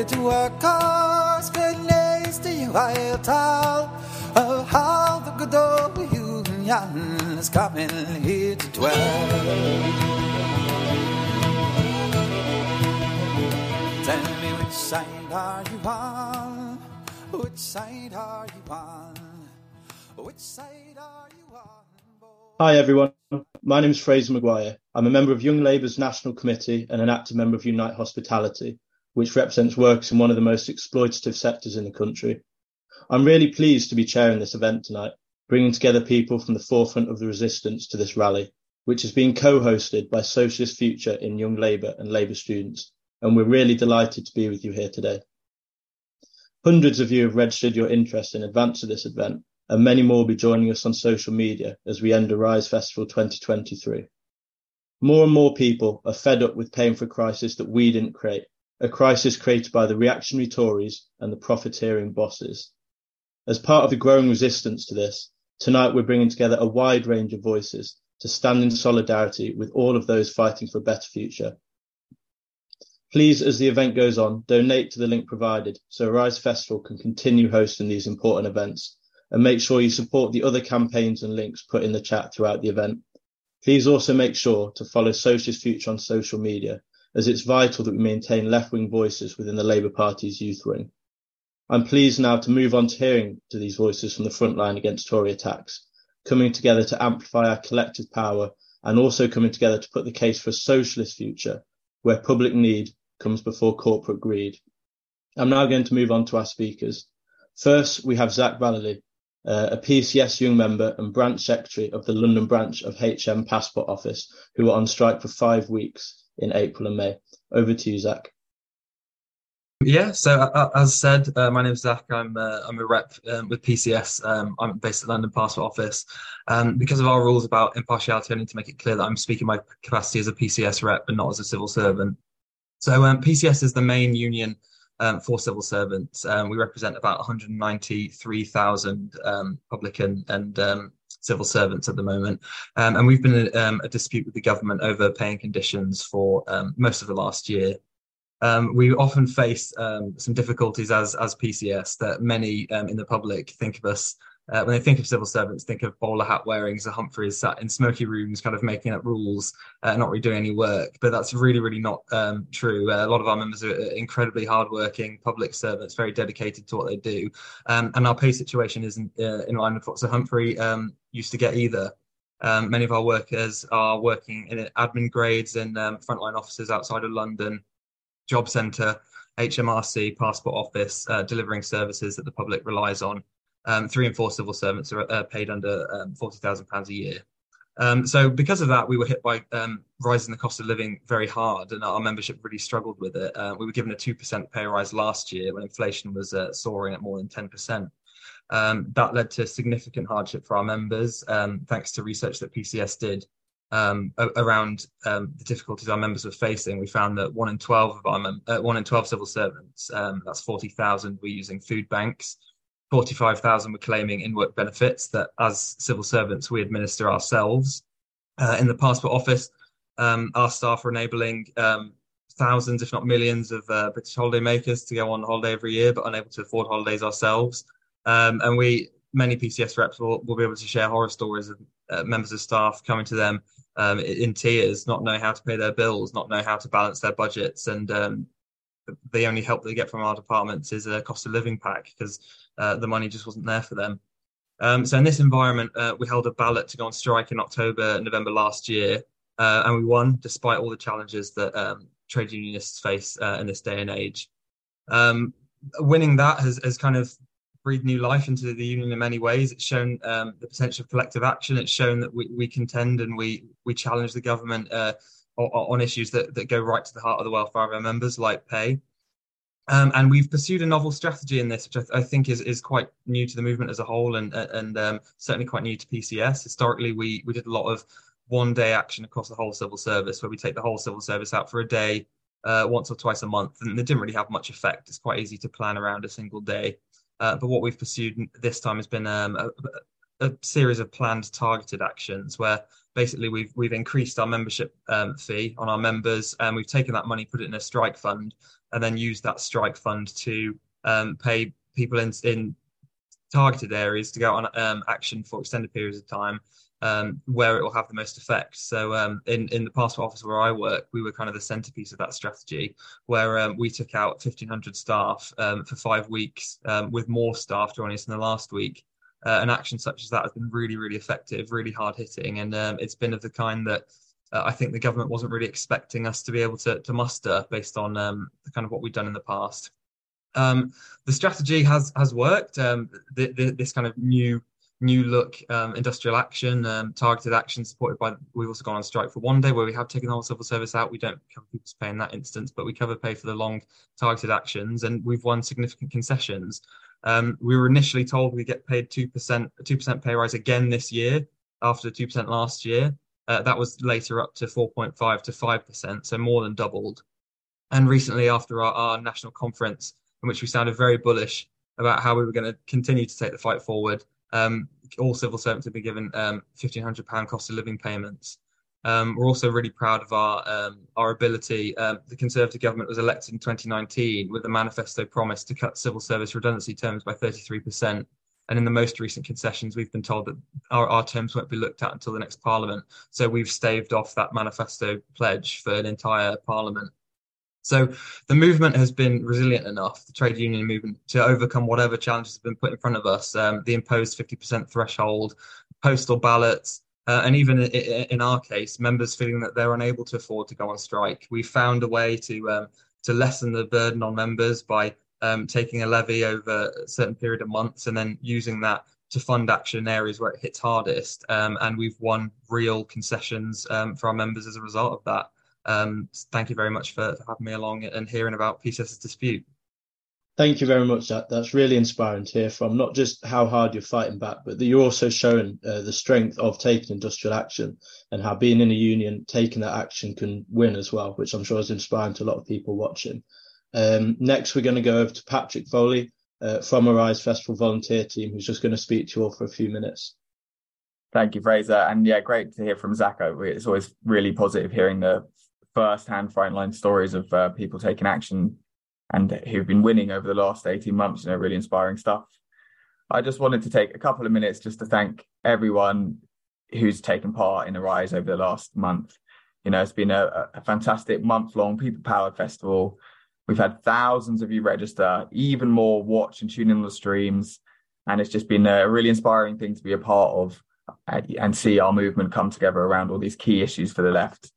at work cause goodness to you I'll tell of how the good old union is coming here to dwell. Tell me which side are you on? Which side are you on? Which side are you on? Hi everyone, my name is Fraser McGuire. I'm a member of Young Labour's National Committee and an active member of Unite Hospitality, which represents workers in one of the most exploitative sectors in the country. I'm really pleased to be chairing this event tonight, bringing together people from the forefront of the resistance to this rally, which is being co-hosted by Socialist Future in Young Labour and Labour students, and we're really delighted to be with you here today. Hundreds of you have registered your interest in advance of this event, and many more will be joining us on social media as we end Arise Festival 2023. More and more people are fed up with paying for a crisis that we didn't create, a crisis created by the reactionary Tories and the profiteering bosses. As part of the growing resistance to this, tonight we're bringing together a wide range of voices to stand in solidarity with all of those fighting for a better future. Please, as the event goes on, donate to the link provided so Arise Festival can continue hosting these important events and make sure you support the other campaigns and links put in the chat throughout the event. Please also make sure to follow Socialist Future on social media, as it's vital that we maintain left-wing voices within the Labour Party's youth wing. I'm pleased now to move on to hearing to these voices from the front line against Tory attacks, coming together to amplify our collective power and also coming together to put the case for a socialist future where public need comes before corporate greed. I'm now going to move on to our speakers. First, we have Zac Vallely, uh, a PCS young member and branch secretary of the London branch of HM Passport Office, who were on strike for five weeks in April and May. Over to you, Zac. Yeah, so uh, as said, uh, my name is Zac. I'm uh, I'm a rep um, with PCS. Um, I'm based at London Passport Office. Um, because of our rules about impartiality, I need to make it clear that I'm speaking my capacity as a PCS rep and not as a civil servant. So um, PCS is the main union um, for civil servants. Um, we represent about 193,000 um, public and, and civil servants at the moment. Um, and we've been in um, a dispute with the government over paying conditions for most of the last year. we often face some difficulties as, as PCS that many in the public think of us uh, when they think of civil servants, think of bowler hat wearing Sir Humphreys sat in smoky rooms, kind of making up rules, uh, not really doing any work. But that's really, really not um, true. Uh, a lot of our members are incredibly hardworking public servants, very dedicated to what they do. Um, and our pay situation isn't uh, in line with what Sir Humphrey um, used to get either. Um, many of our workers are working in admin grades in um, frontline offices outside of London, job centre, HMRC, passport office, uh, delivering services that the public relies on um, three and four civil servants are uh, paid under um, £40,000 a year. Um, so because of that, we were hit by um, rising the cost of living very hard, and our membership really struggled with it. Uh, we were given a two percent pay rise last year when inflation was uh, soaring at more than ten percent. Um, that led to significant hardship for our members, um, thanks to research that PCS did um, around um, the difficulties our members were facing. We found that one in twelve of our mem- uh, one in twelve civil servants, um, that's forty thousand, were using food banks. 45,000 were claiming in work benefits that as civil servants we administer ourselves. Uh, in the passport office, um, our staff are enabling um, thousands, if not millions, of uh, British holiday makers to go on holiday every year, but unable to afford holidays ourselves. Um, and we, many PCS reps, will, will, be able to share horror stories of uh, members of staff coming to them um, in tears, not knowing how to pay their bills, not knowing how to balance their budgets, and um, the only help they get from our departments is a cost of living pack because uh, the money just wasn't there for them. Um, so in this environment, uh, we held a ballot to go on strike in October, November last year, uh, and we won despite all the challenges that um, trade unionists face uh, in this day and age. Um, winning that has, has kind of breathed new life into the union in many ways. It's shown um, the potential of collective action. It's shown that we, we contend and we we challenge the government uh, on issues that, that go right to the heart of the welfare of our members, like pay. Um, and we've pursued a novel strategy in this, which I, th- I, think is, is quite new to the movement as a whole, and and um, certainly quite new to PCS. Historically, we we did a lot of one day action across the whole civil service, where we take the whole civil service out for a day, uh, once or twice a month, and they didn't really have much effect. It's quite easy to plan around a single day. Uh, but what we've pursued this time has been um, a, a, series of planned targeted actions where basically we've we've increased our membership um, fee on our members, and we've taken that money, put it in a strike fund, and then used that strike fund to um, pay people in in targeted areas to go on um, action for extended periods of time um, where it will have the most effect. So um, in in the passport office where I work, we were kind of the centerpiece of that strategy, where um, we took out 1,500 staff for five weeks, with more staff joining us in the last week. Uh, an action such as that has been really, really effective, really hard hitting, and um, it's been of the kind that uh, I think the government wasn't really expecting us to be able to, to muster based on the kind of what we've done in the past. the strategy has has worked. The, the, this kind of new new look um, industrial action, um, targeted action supported by. We've also gone on strike for one day where we have taken the whole civil service out. We don't cover people's pay in that instance, but we cover pay for the long targeted actions, and we've won significant concessions. Um, we were initially told we get paid two percent, two percent pay rise again this year after two percent last year. Uh, that was later up to 4.5 to 5%, so more than doubled. And recently, after our, our national conference, in which we sounded very bullish about how we were going to continue to take the fight forward, um, all civil servants have been given um, £1,500 cost of living payments. Um, we're also really proud of our um, our ability. Um, the Conservative government was elected in 2019 with a manifesto promise to cut civil service redundancy terms by 33%. And in the most recent concessions, we've been told that our, our terms won't be looked at until the next parliament. So we've staved off that manifesto pledge for an entire parliament. So the movement has been resilient enough, the trade union movement, to overcome whatever challenges have been put in front of us. Um, the imposed 50% threshold, postal ballots, uh, and even in our case, members feeling that they're unable to afford to go on strike. We found a way to um, to lessen the burden on members by um, taking a levy over a certain period of months and then using that to fund action in areas where it hits hardest. Um, and we've won real concessions um, for our members as a result of that. Um, thank you very much for, for, having me along and hearing about PCS's dispute. Thank you very much. That that's really inspiring to hear from. Not just how hard you're fighting back, but that you're also showing uh, the strength of taking industrial action and how being in a union, taking that action can win as well, which I'm sure is inspiring to a lot of people watching. Um, next, we're going to go over to Patrick Foley uh, from Arise Festival volunteer team, who's just going to speak to you all for a few minutes. Thank you, Fraser. And yeah, great to hear from Zacko. It's always really positive hearing the first-hand frontline stories of uh, people taking action and who've been winning over the last 18 months, you know, really inspiring stuff. I just wanted to take a couple of minutes just to thank everyone who's taken part in Arise over the last month. You know, it's been a, a fantastic month long people powered festival. We've had thousands of you register, even more watch and tune in the streams. And it's just been a really inspiring thing to be a part of and see our movement come together around all these key issues for the left.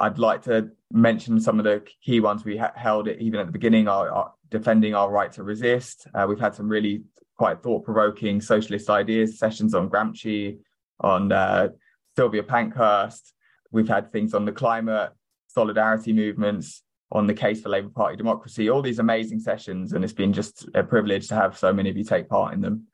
I'd like to mention some of the key ones we ha- held even at the beginning are, defending our right to resist. Uh, we've had some really quite thought-provoking socialist ideas sessions on Gramsci, on uh, Sylvia Pankhurst. We've had things on the climate, solidarity movements, on the case for Labour Party democracy. All these amazing sessions, and it's been just a privilege to have so many of you take part in them.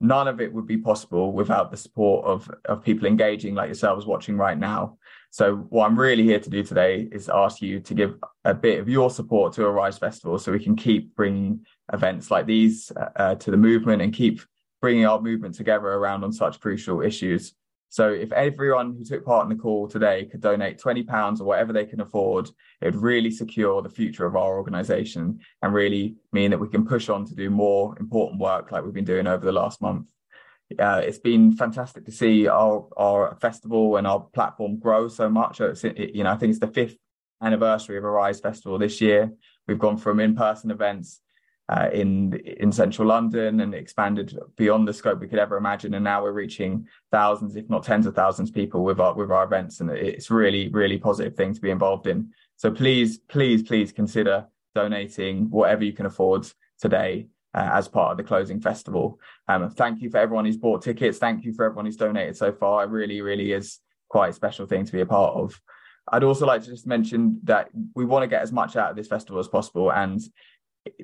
None of it would be possible without the support of of people engaging like yourselves watching right now. So what I'm really here to do today is ask you to give a bit of your support to Arise Festival so we can keep bringing events like these uh, uh, to the movement and keep bringing our movement together around on such crucial issues. So if everyone who took part in the call today could donate 20 pounds or whatever they can afford, it would really secure the future of our organization and really mean that we can push on to do more important work like we've been doing over the last month. Uh, it's been fantastic to see our our festival and our platform grow so much. It's, it, you know, I think it's the fifth anniversary of Arise Festival this year. We've gone from in-person events uh, in in central London and expanded beyond the scope we could ever imagine. And now we're reaching thousands, if not tens of thousands, people with our with our events, and it's really really positive thing to be involved in. So please, please, please consider donating whatever you can afford today uh, as part of the closing festival. Um, thank you for everyone who's bought tickets. Thank you for everyone who's donated so far. It really, really is quite a special thing to be a part of. I'd also like to just mention that we want to get as much out of this festival as possible. And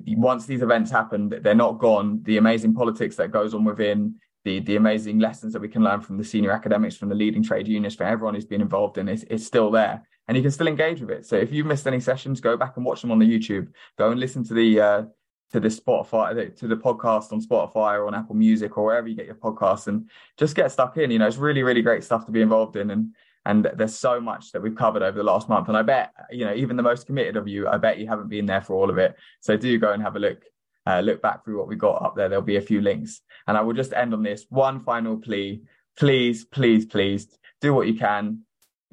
once these events happen, they're not gone. The amazing politics that goes on within, the the amazing lessons that we can learn from the senior academics, from the leading trade unions, for everyone who's been involved in it, is still there. And you can still engage with it. So if you've missed any sessions, go back and watch them on the YouTube. Go and listen to the uh, to this Spotify, to the podcast on Spotify or on Apple Music or wherever you get your podcasts, and just get stuck in. You know, it's really, really great stuff to be involved in, and and there's so much that we've covered over the last month. And I bet, you know, even the most committed of you, I bet you haven't been there for all of it. So do go and have a look, uh, look back through what we got up there. There'll be a few links. And I will just end on this one final plea. Please, please, please do what you can.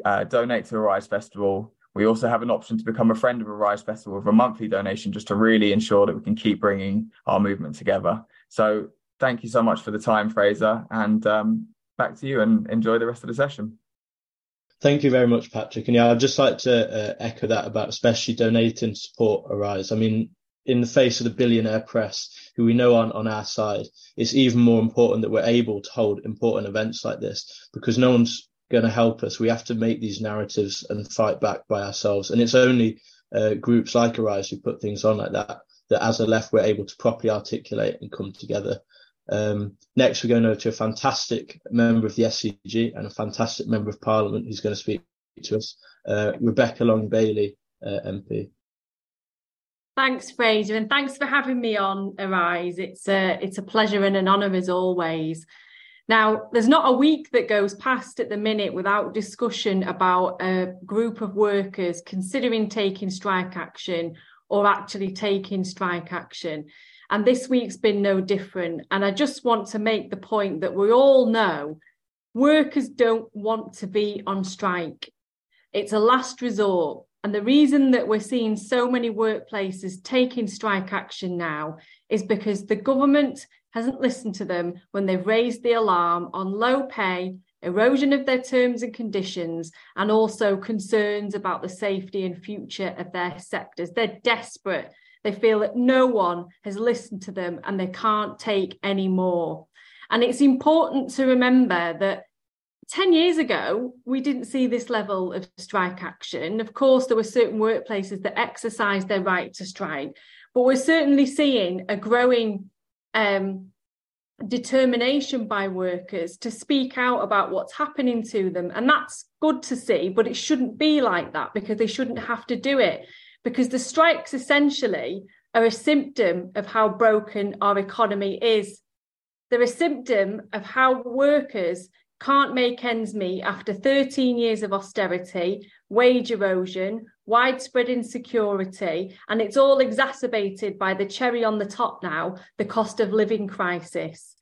Uh, donate to the Rise Festival. We also have an option to become a friend of Arise Festival with a monthly donation just to really ensure that we can keep bringing our movement together. So thank you so much for the time, Fraser. And um, back to you and enjoy the rest of the session. Thank you very much, Patrick. And yeah, I'd just like to uh, echo that about especially donating support Arise. I mean, in the face of the billionaire press, who we know aren't on our side, it's even more important that we're able to hold important events like this because no one's going to help us. We have to make these narratives and fight back by ourselves. And it's only uh, groups like Arise who put things on like that, that as a left, we're able to properly articulate and come together. Um, next, we're going over to a fantastic member of the SCG and a fantastic member of Parliament who's going to speak to us, uh, Rebecca Long Bailey, uh, MP. Thanks, Fraser, and thanks for having me on Arise. It's a it's a pleasure and an honour as always. Now, there's not a week that goes past at the minute without discussion about a group of workers considering taking strike action or actually taking strike action. And this week's been no different. And I just want to make the point that we all know workers don't want to be on strike. It's a last resort. And the reason that we're seeing so many workplaces taking strike action now is because the government hasn't listened to them when they've raised the alarm on low pay, erosion of their terms and conditions, and also concerns about the safety and future of their sectors. They're desperate they feel that no one has listened to them and they can't take any more. And it's important to remember that 10 years ago, we didn't see this level of strike action. Of course, there were certain workplaces that exercised their right to strike, but we're certainly seeing a growing um, determination by workers to speak out about what's happening to them. And that's good to see, but it shouldn't be like that because they shouldn't have to do it because the strikes essentially are a symptom of how broken our economy is. They're a symptom of how workers can't make ends meet after 13 years of austerity, wage erosion, widespread insecurity, and it's all exacerbated by the cherry on the top now, the cost of living crisis.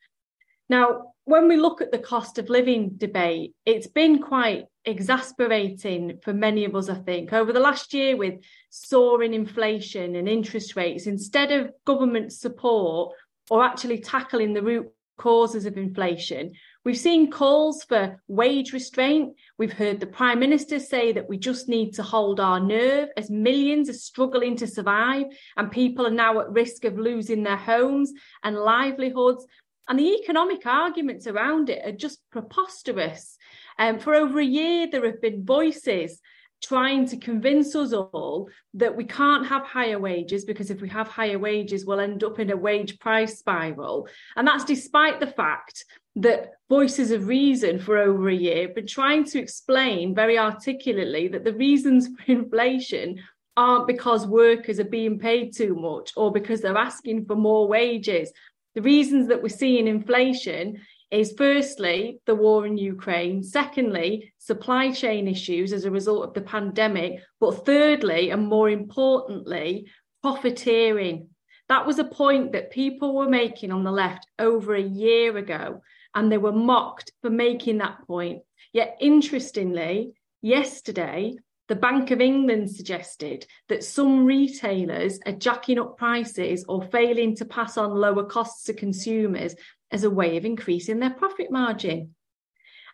Now, when we look at the cost of living debate, it's been quite exasperating for many of us, I think, over the last year with soaring inflation and interest rates. Instead of government support or actually tackling the root causes of inflation, we've seen calls for wage restraint. We've heard the Prime Minister say that we just need to hold our nerve as millions are struggling to survive and people are now at risk of losing their homes and livelihoods. And the economic arguments around it are just preposterous. Um, for over a year, there have been voices trying to convince us all that we can't have higher wages because if we have higher wages, we'll end up in a wage price spiral. And that's despite the fact that voices of reason for over a year have been trying to explain very articulately that the reasons for inflation aren't because workers are being paid too much or because they're asking for more wages the reasons that we're seeing inflation is firstly the war in Ukraine, secondly, supply chain issues as a result of the pandemic, but thirdly, and more importantly, profiteering. That was a point that people were making on the left over a year ago, and they were mocked for making that point. Yet, interestingly, yesterday, the Bank of England suggested that some retailers are jacking up prices or failing to pass on lower costs to consumers as a way of increasing their profit margin.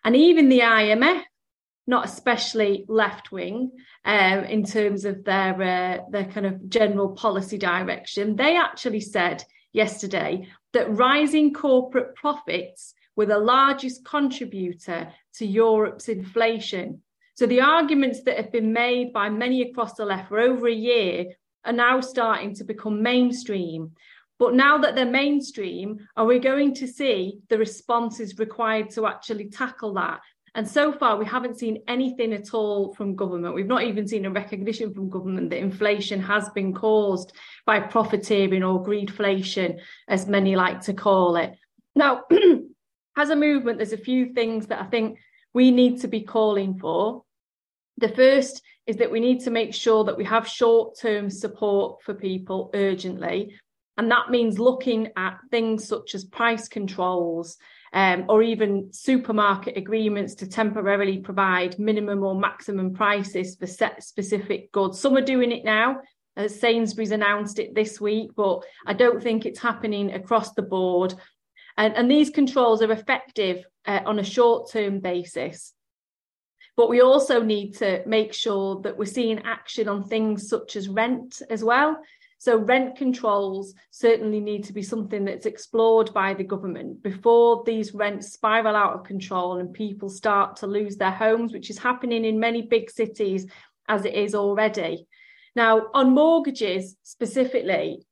And even the IMF, not especially left wing um, in terms of their uh, their kind of general policy direction, they actually said yesterday that rising corporate profits were the largest contributor to Europe's inflation so the arguments that have been made by many across the left for over a year are now starting to become mainstream. But now that they're mainstream, are we going to see the responses required to actually tackle that? And so far, we haven't seen anything at all from government. We've not even seen a recognition from government that inflation has been caused by profiteering or greedflation, as many like to call it. Now, as a movement, there's a few things that I think we need to be calling for. The first is that we need to make sure that we have short term support for people urgently. And that means looking at things such as price controls, um, or even supermarket agreements to temporarily provide minimum or maximum prices for set specific goods. Some are doing it now. As Sainsbury's announced it this week, but I don't think it's happening across the board. And, and these controls are effective uh, on a short term basis. But we also need to make sure that we're seeing action on things such as rent as well. So rent controls certainly need to be something that's explored by the government before these rents spiral out of control and people start to lose their homes, which is happening in many big cities as it is already. Now, on mortgages specifically,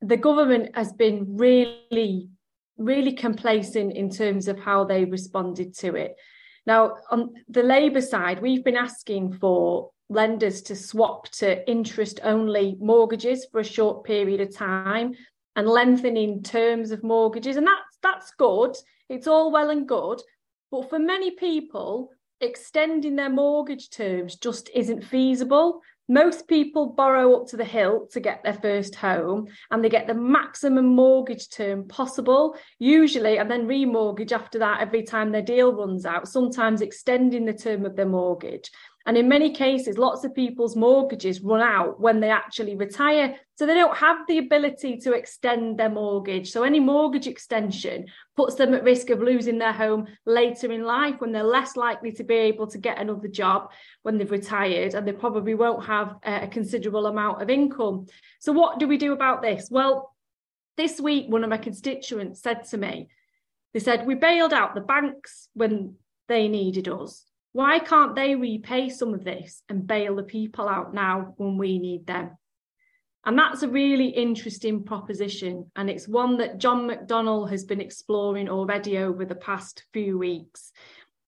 the government has been really, really complacent in terms of how they responded to it. Now, on the Labour side, we've been asking for lenders to swap to interest only mortgages for a short period of time and lengthening terms of mortgages. And that's that's good. It's all well and good. But for many people extending their mortgage terms just isn't feasible most people borrow up to the hilt to get their first home and they get the maximum mortgage term possible usually and then remortgage after that every time their deal runs out sometimes extending the term of their mortgage and in many cases, lots of people's mortgages run out when they actually retire. So they don't have the ability to extend their mortgage. So any mortgage extension puts them at risk of losing their home later in life when they're less likely to be able to get another job when they've retired and they probably won't have uh, a considerable amount of income. So, what do we do about this? Well, this week, one of my constituents said to me, they said, We bailed out the banks when they needed us why can't they repay some of this and bail the people out now when we need them? And that's a really interesting proposition. And it's one that John McDonnell has been exploring already over the past few weeks.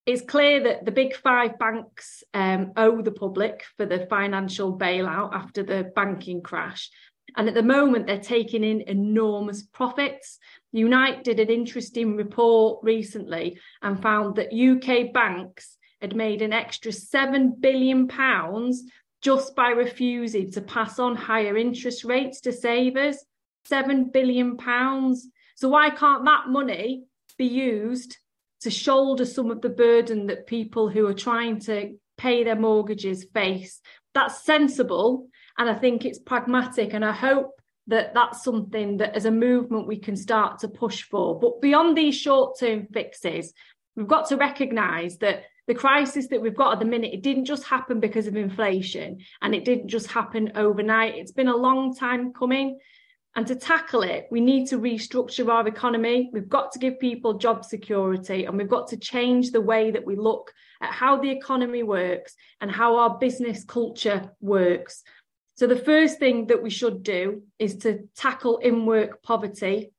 It's clear that the big five banks um, owe the public for the financial bailout after the banking crash. And at the moment, they're taking in enormous profits. Unite did an interesting report recently and found that UK banks had made an extra seven billion pounds just by refusing to pass on higher interest rates to savers. Seven billion pounds. So why can't that money be used to shoulder some of the burden that people who are trying to pay their mortgages face? That's sensible, and I think it's pragmatic, and I hope that that's something that as a movement we can start to push for. But beyond these short term fixes, we've got to recognise that the crisis that we've got at the minute, it didn't just happen because of inflation and it didn't just happen overnight. It's been a long time coming. And to tackle it, we need to restructure our economy. We've got to give people job security and we've got to change the way that we look at how the economy works and how our business culture works. So, the first thing that we should do is to tackle in work poverty.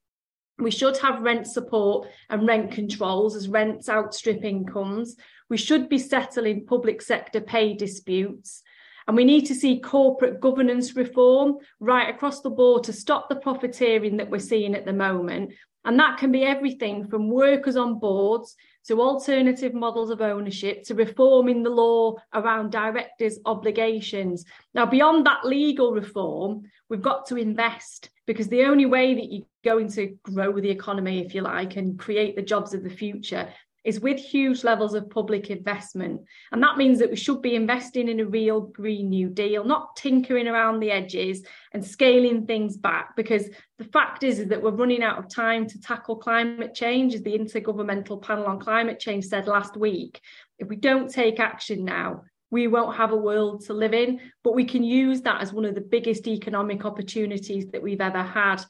We should have rent support and rent controls as rents outstrip incomes. We should be settling public sector pay disputes. And we need to see corporate governance reform right across the board to stop the profiteering that we're seeing at the moment. And that can be everything from workers on boards to alternative models of ownership to reforming the law around directors' obligations. Now, beyond that legal reform, we've got to invest because the only way that you're going to grow the economy, if you like, and create the jobs of the future is with huge levels of public investment. And that means that we should be investing in a real Green New Deal, not tinkering around the edges and scaling things back. Because the fact is, is that we're running out of time to tackle climate change, as the Intergovernmental Panel on Climate Change said last week. If we don't take action now, we won't have a world to live in, but we can use that as one of the biggest economic opportunities that we've ever had.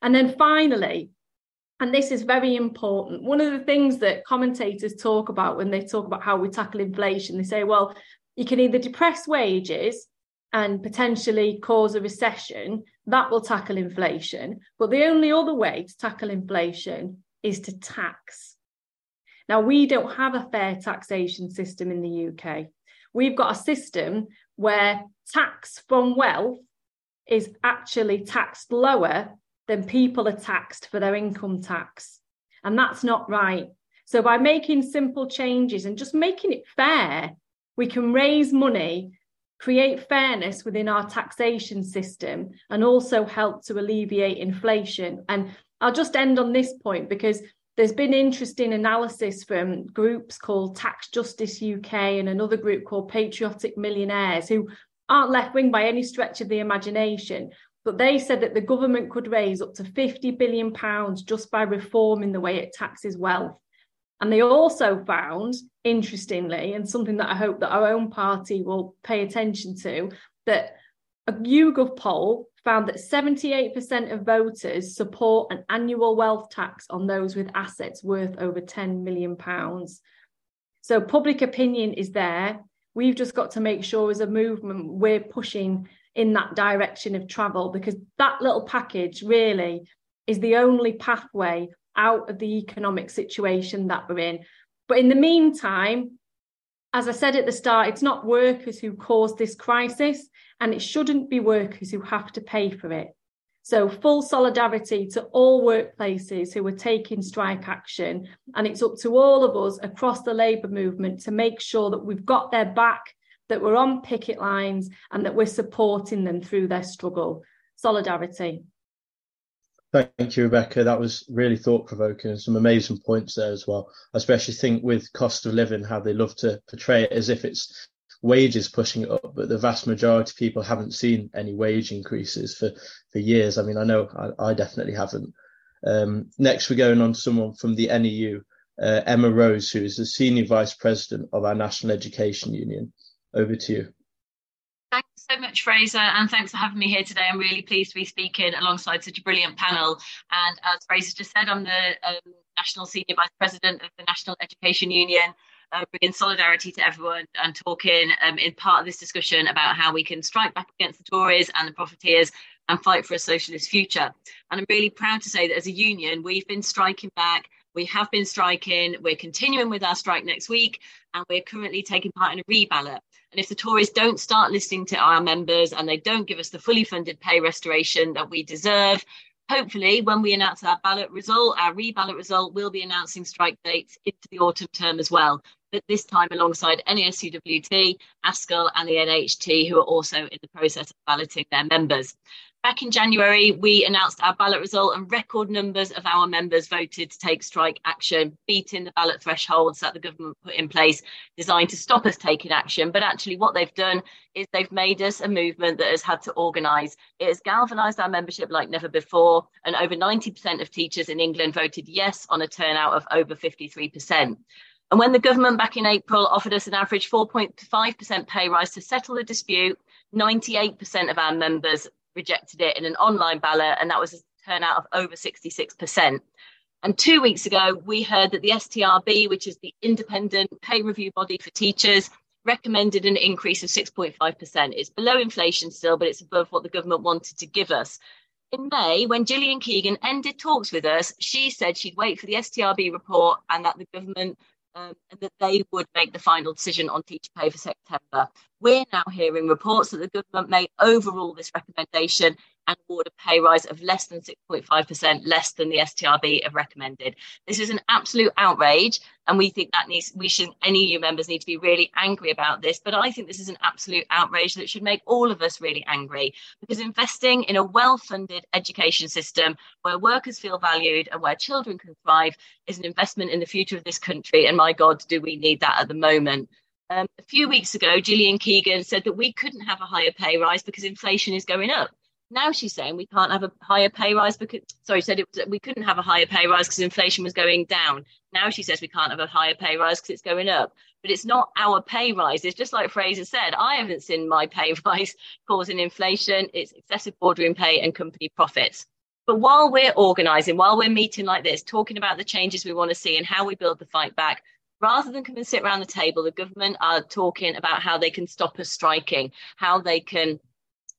And then finally, and this is very important. One of the things that commentators talk about when they talk about how we tackle inflation, they say, well, you can either depress wages and potentially cause a recession, that will tackle inflation. But the only other way to tackle inflation is to tax. Now, we don't have a fair taxation system in the UK. We've got a system where tax from wealth is actually taxed lower than people are taxed for their income tax. And that's not right. So, by making simple changes and just making it fair, we can raise money, create fairness within our taxation system, and also help to alleviate inflation. And I'll just end on this point because there's been interesting analysis from groups called Tax Justice UK and another group called Patriotic Millionaires who aren't left wing by any stretch of the imagination. But they said that the government could raise up to 50 billion pounds just by reforming the way it taxes wealth. And they also found, interestingly, and something that I hope that our own party will pay attention to, that a YouGov poll found that 78% of voters support an annual wealth tax on those with assets worth over 10 million pounds. So public opinion is there. We've just got to make sure as a movement we're pushing in that direction of travel because that little package really is the only pathway out of the economic situation that we're in. But in the meantime, as I said at the start, it's not workers who caused this crisis, and it shouldn't be workers who have to pay for it. So, full solidarity to all workplaces who are taking strike action. And it's up to all of us across the labour movement to make sure that we've got their back, that we're on picket lines, and that we're supporting them through their struggle. Solidarity. Thank you, Rebecca. That was really thought provoking and some amazing points there as well. I especially think with cost of living, how they love to portray it as if it's wages pushing it up, but the vast majority of people haven't seen any wage increases for, for years. I mean, I know I, I definitely haven't. Um, next, we're going on to someone from the NEU, uh, Emma Rose, who is the Senior Vice President of our National Education Union. Over to you. Thanks so much, Fraser, and thanks for having me here today. I'm really pleased to be speaking alongside such a brilliant panel. And as Fraser just said, I'm the um, National Senior Vice President of the National Education Union, uh, bringing solidarity to everyone and talking um, in part of this discussion about how we can strike back against the Tories and the profiteers and fight for a socialist future. And I'm really proud to say that as a union, we've been striking back. We have been striking. We're continuing with our strike next week, and we're currently taking part in a reballot. And if the Tories don't start listening to our members and they don't give us the fully funded pay restoration that we deserve, hopefully when we announce our ballot result, our reballot result, we'll be announcing strike dates into the autumn term as well. But this time alongside NASUWT, ASCL and the NAHT, who are also in the process of balloting their members. Back in January, we announced our ballot result, and record numbers of our members voted to take strike action, beating the ballot thresholds that the government put in place, designed to stop us taking action. But actually, what they've done is they've made us a movement that has had to organise. It has galvanised our membership like never before, and over 90% of teachers in England voted yes on a turnout of over 53%. And when the government back in April offered us an average 4.5% pay rise to settle the dispute, 98% of our members rejected it in an online ballot, and that was a turnout of over 66%. And two weeks ago, we heard that the STRB, which is the independent pay review body for teachers, recommended an increase of 6.5%. It's below inflation still, but it's above what the government wanted to give us. In May, when Gillian Keegan ended talks with us, she said she'd wait for the STRB report and that the government um, and that they would make the final decision on teacher pay for September. We're now hearing reports that the government may overrule this recommendation and award a pay rise of less than 6.5%, less than the STRB have recommended. This is an absolute outrage, and we think that needs we should NEU members need to be really angry about this. But I think this is an absolute outrage that should make all of us really angry because investing in a well-funded education system where workers feel valued and where children can thrive is an investment in the future of this country. And my God, do we need that at the moment? Um, a few weeks ago, Gillian Keegan said that we couldn't have a higher pay rise because inflation is going up. Now she's saying we can't have a higher pay rise because, sorry, said it we couldn't have a higher pay rise because inflation was going down. Now she says we can't have a higher pay rise because it's going up. But it's not our pay rise. It's just like Fraser said, I haven't seen my pay rise causing inflation. It's excessive boardroom pay and company profits. But while we're organising, while we're meeting like this, talking about the changes we want to see and how we build the fight back, rather than come and sit around the table, the government are talking about how they can stop us striking, how they can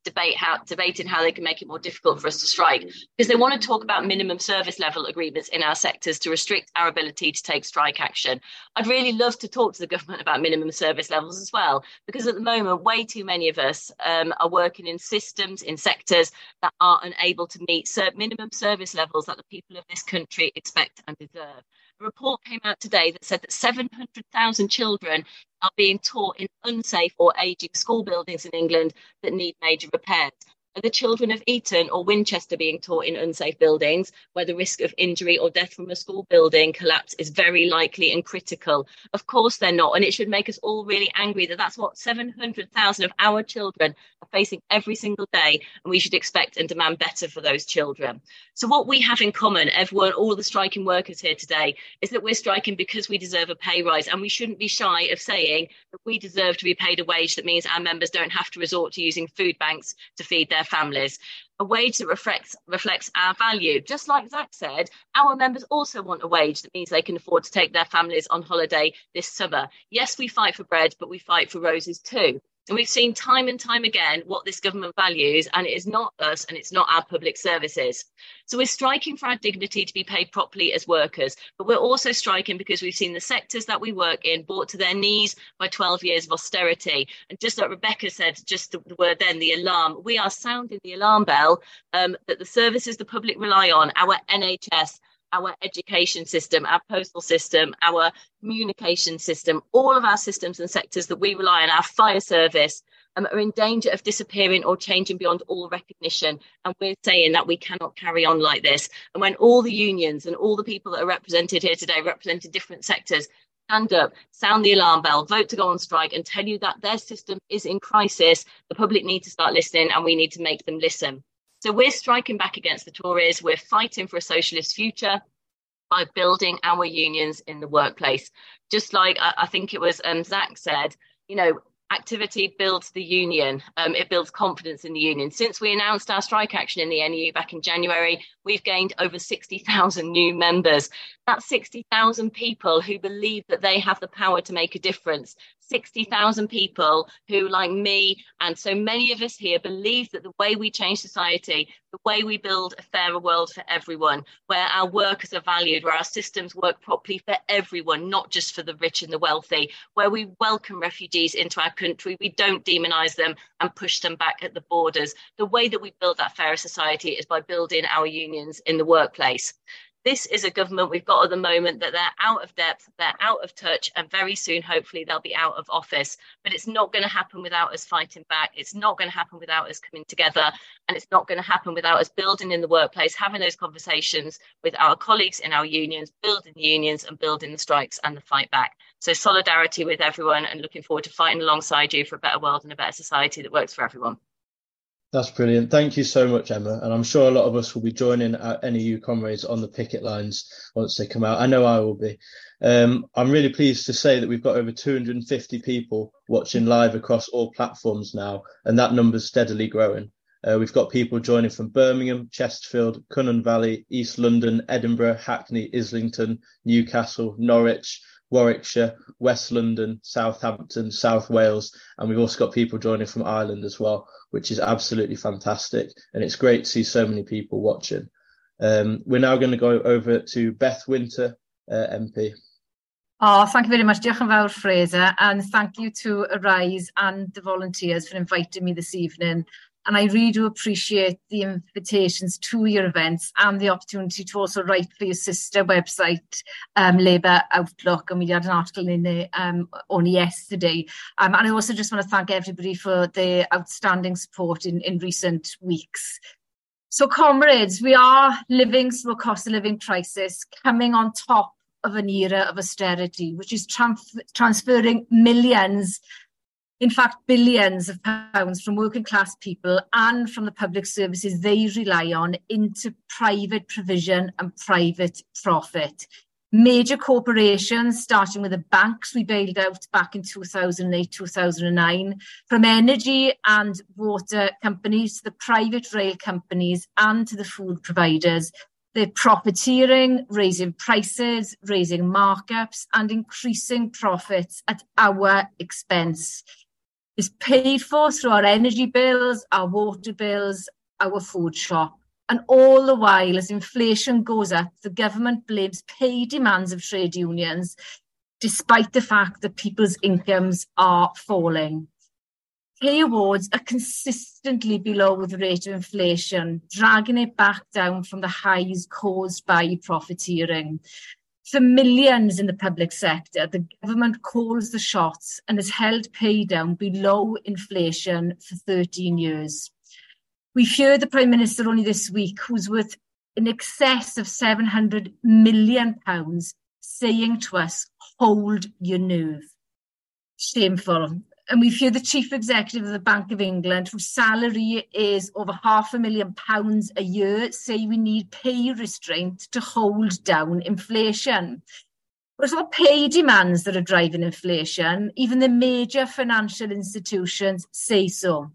debate how debating how they can make it more difficult for us to strike because they want to talk about minimum service level agreements in our sectors to restrict our ability to take strike action. I'd really love to talk to the government about minimum service levels as well because at the moment way too many of us um, are working in systems in sectors that are unable to meet minimum service levels that the people of this country expect and deserve. A report came out today that said that 700,000 children are being taught in unsafe or aging school buildings in England that need major repairs. Are the children of Eton or Winchester being taught in unsafe buildings where the risk of injury or death from a school building collapse is very likely and critical? Of course they're not. And it should make us all really angry that that's what 700,000 of our children are facing every single day. And we should expect and demand better for those children. So, what we have in common, everyone, all the striking workers here today, is that we're striking because we deserve a pay rise. And we shouldn't be shy of saying that we deserve to be paid a wage that means our members don't have to resort to using food banks to feed their their families, a wage that reflects reflects our value. Just like Zac said, our members also want a wage that means they can afford to take their families on holiday this summer. Yes, we fight for bread, but we fight for roses too. And we've seen time and time again what this government values, and it is not us and it's not our public services. So we're striking for our dignity to be paid properly as workers, but we're also striking because we've seen the sectors that we work in brought to their knees by 12 years of austerity. And just like Rebecca said, just the, word then, the alarm, we are sounding the alarm bell um, that the services the public rely on, our NHS, our education system, our postal system, our communication system, all of our systems and sectors that we rely on, our fire service, um, are in danger of disappearing or changing beyond all recognition. And we're saying that we cannot carry on like this. And when all the unions and all the people that are represented here today represented different sectors stand up, sound the alarm bell, vote to go on strike, and tell you that their system is in crisis, the public need to start listening and we need to make them listen. So we're striking back against the Tories. We're fighting for a socialist future by building our unions in the workplace. Just like I, I think it was um, Zac said, you know, activity builds the union. Um, it builds confidence in the union. Since we announced our strike action in the NEU back in January, we've gained over 60,000 new members. That's 60,000 people who believe that they have the power to make a difference. 60,000 people who, like me and so many of us here, believe that the way we change society, the way we build a fairer world for everyone, where our workers are valued, where our systems work properly for everyone, not just for the rich and the wealthy, where we welcome refugees into our country, we don't demonize them and push them back at the borders. The way that we build that fairer society is by building our unions in the workplace this is a government we've got at the moment that they're out of depth, they're out of touch, and very soon, hopefully, they'll be out of office. But it's not going to happen without us fighting back. It's not going to happen without us coming together. And it's not going to happen without us building in the workplace, having those conversations with our colleagues in our unions, building the unions and building the strikes and the fight back. So, solidarity with everyone and looking forward to fighting alongside you for a better world and a better society that works for everyone. That's brilliant. Thank you so much, Emma. And I'm sure a lot of us will be joining our NEU comrades on the picket lines once they come out. I know I will be. Um, I'm really pleased to say that we've got over 250 people watching live across all platforms now, and that number's steadily growing. Uh, we've got people joining from Birmingham, Chesterfield, Cynon Valley, East London, Edinburgh, Hackney, Islington, Newcastle, Norwich, Warwickshire, West London, Southampton, South Wales, and we've also got people joining from Ireland as well, which is absolutely fantastic. And it's great to see so many people watching. Um, we're now going to go over to Beth Winter, uh, MP. Oh, thank you very much. Diolch yn fawr, Fraser. And thank you to Arise and the volunteers for inviting me this evening. And I really do appreciate the invitations to your events and the opportunity to also write for your sister website, um, Labour Outlook. And we had an article in there um, only yesterday. Um, and I also just want to thank everybody for their outstanding support in, in recent weeks. So, comrades, we are living through a cost of living crisis coming on top of an era of austerity, which is transferring millions in fact, billions of pounds from working class people and from the public services they rely on into private provision and private profit. Major corporations, starting with the banks we bailed out back in 2008, 2009, from energy and water companies to the private rail companies and to the food providers, they're profiteering, raising prices, raising markups, and increasing profits at our expense. Is paid for through our energy bills, our water bills, our food shop. And all the while, as inflation goes up, the government blames pay demands of trade unions, despite the fact that people's incomes are falling. Pay awards are consistently below the rate of inflation, dragging it back down from the highs caused by profiteering. For millions in the public sector, the government calls the shots and has held pay down below inflation for 13 years. We've heard the Prime Minister only this week, who's worth in excess of 700 million pounds, saying to us, hold your nerve. Shameful. And we've heard the Chief Executive of the Bank of England, whose salary is over half a million pounds a year, say we need pay restraint to hold down inflation. But it's not pay demands that are driving inflation. Even the major financial institutions say so.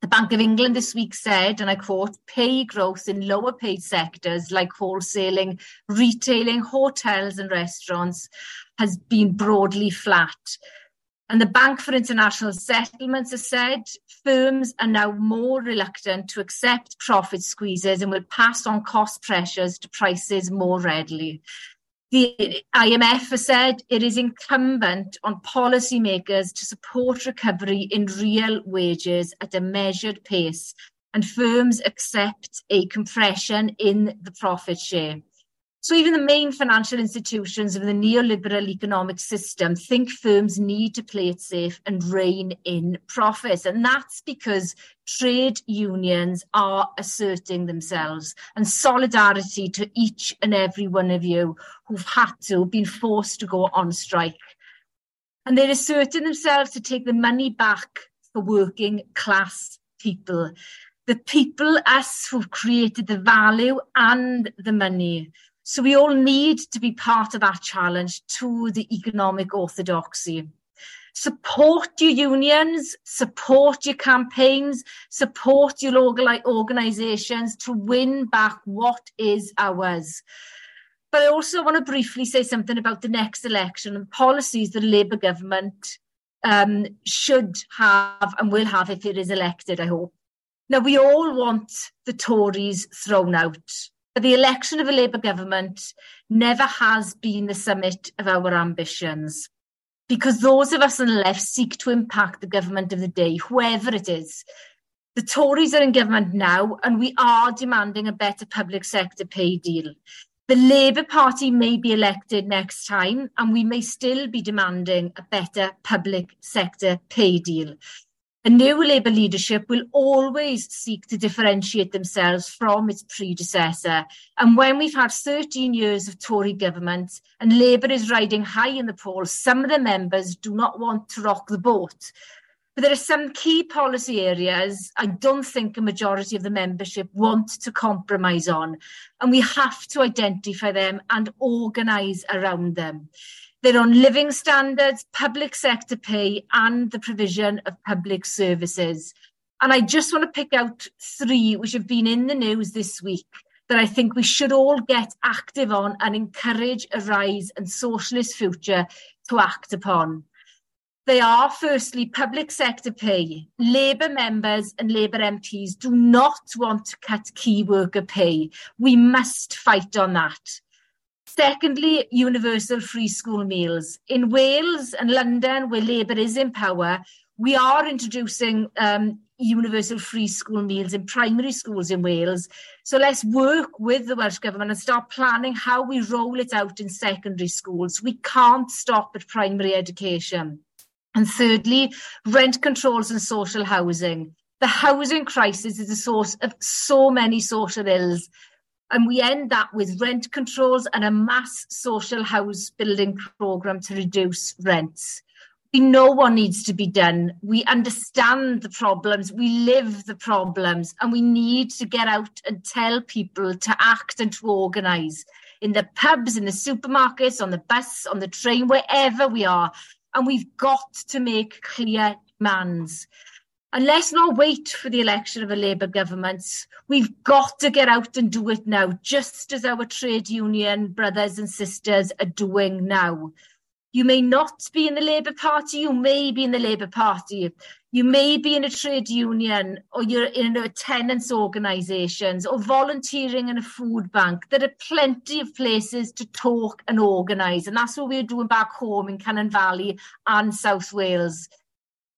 The Bank of England this week said, and I quote, pay growth in lower paid sectors like wholesaling, retailing, hotels, and restaurants has been broadly flat. And the Bank for International Settlements has said firms are now more reluctant to accept profit squeezes and will pass on cost pressures to prices more readily. The IMF has said it is incumbent on policymakers to support recovery in real wages at a measured pace, and firms accept a compression in the profit share. So even the main financial institutions of the neoliberal economic system think firms need to play it safe and rein in profits. And that's because trade unions are asserting themselves and solidarity to each and every one of you who've had to, been forced to go on strike. And they're asserting themselves to take the money back for working class people. The people, us who've created the value and the money so we all need to be part of that challenge to the economic orthodoxy. Support your unions, support your campaigns, support your organisations to win back what is ours. But I also want to briefly say something about the next election and policies the Labour government um, should have and will have if it is elected, I hope. Now, we all want the Tories thrown out. But the election of a Labour government never has been the summit of our ambitions. Because those of us on the left seek to impact the government of the day, whoever it is. The Tories are in government now, and we are demanding a better public sector pay deal. The Labour Party may be elected next time, and we may still be demanding a better public sector pay deal. A new Labour leadership will always seek to differentiate themselves from its predecessor. And when we've had 13 years of Tory government and Labour is riding high in the polls, some of the members do not want to rock the boat. But there are some key policy areas I don't think a majority of the membership want to compromise on. And we have to identify them and organise around them. They're on living standards, public sector pay, and the provision of public services. And I just want to pick out three which have been in the news this week that I think we should all get active on and encourage a rise and socialist future to act upon. They are firstly public sector pay. Labour members and Labour MPs do not want to cut key worker pay. We must fight on that. Secondly, universal free school meals. In Wales and London, where Labour is in power, we are introducing um, universal free school meals in primary schools in Wales. So let's work with the Welsh Government and start planning how we roll it out in secondary schools. We can't stop at primary education. And thirdly, rent controls and social housing. The housing crisis is a source of so many social ills and we end that with rent controls and a mass social house building programme to reduce rents. We know what needs to be done. We understand the problems. We live the problems. And we need to get out and tell people to act and to organise in the pubs, in the supermarkets, on the bus, on the train, wherever we are. And we've got to make clear demands. And let's not wait for the election of a Labour government. We've got to get out and do it now, just as our trade union brothers and sisters are doing now. You may not be in the Labour Party, you may be in the Labour Party. You may be in a trade union or you're in a tenants organisations or volunteering in a food bank. There are plenty of places to talk and organise and that's what were doing back home in Cannon Valley and South Wales.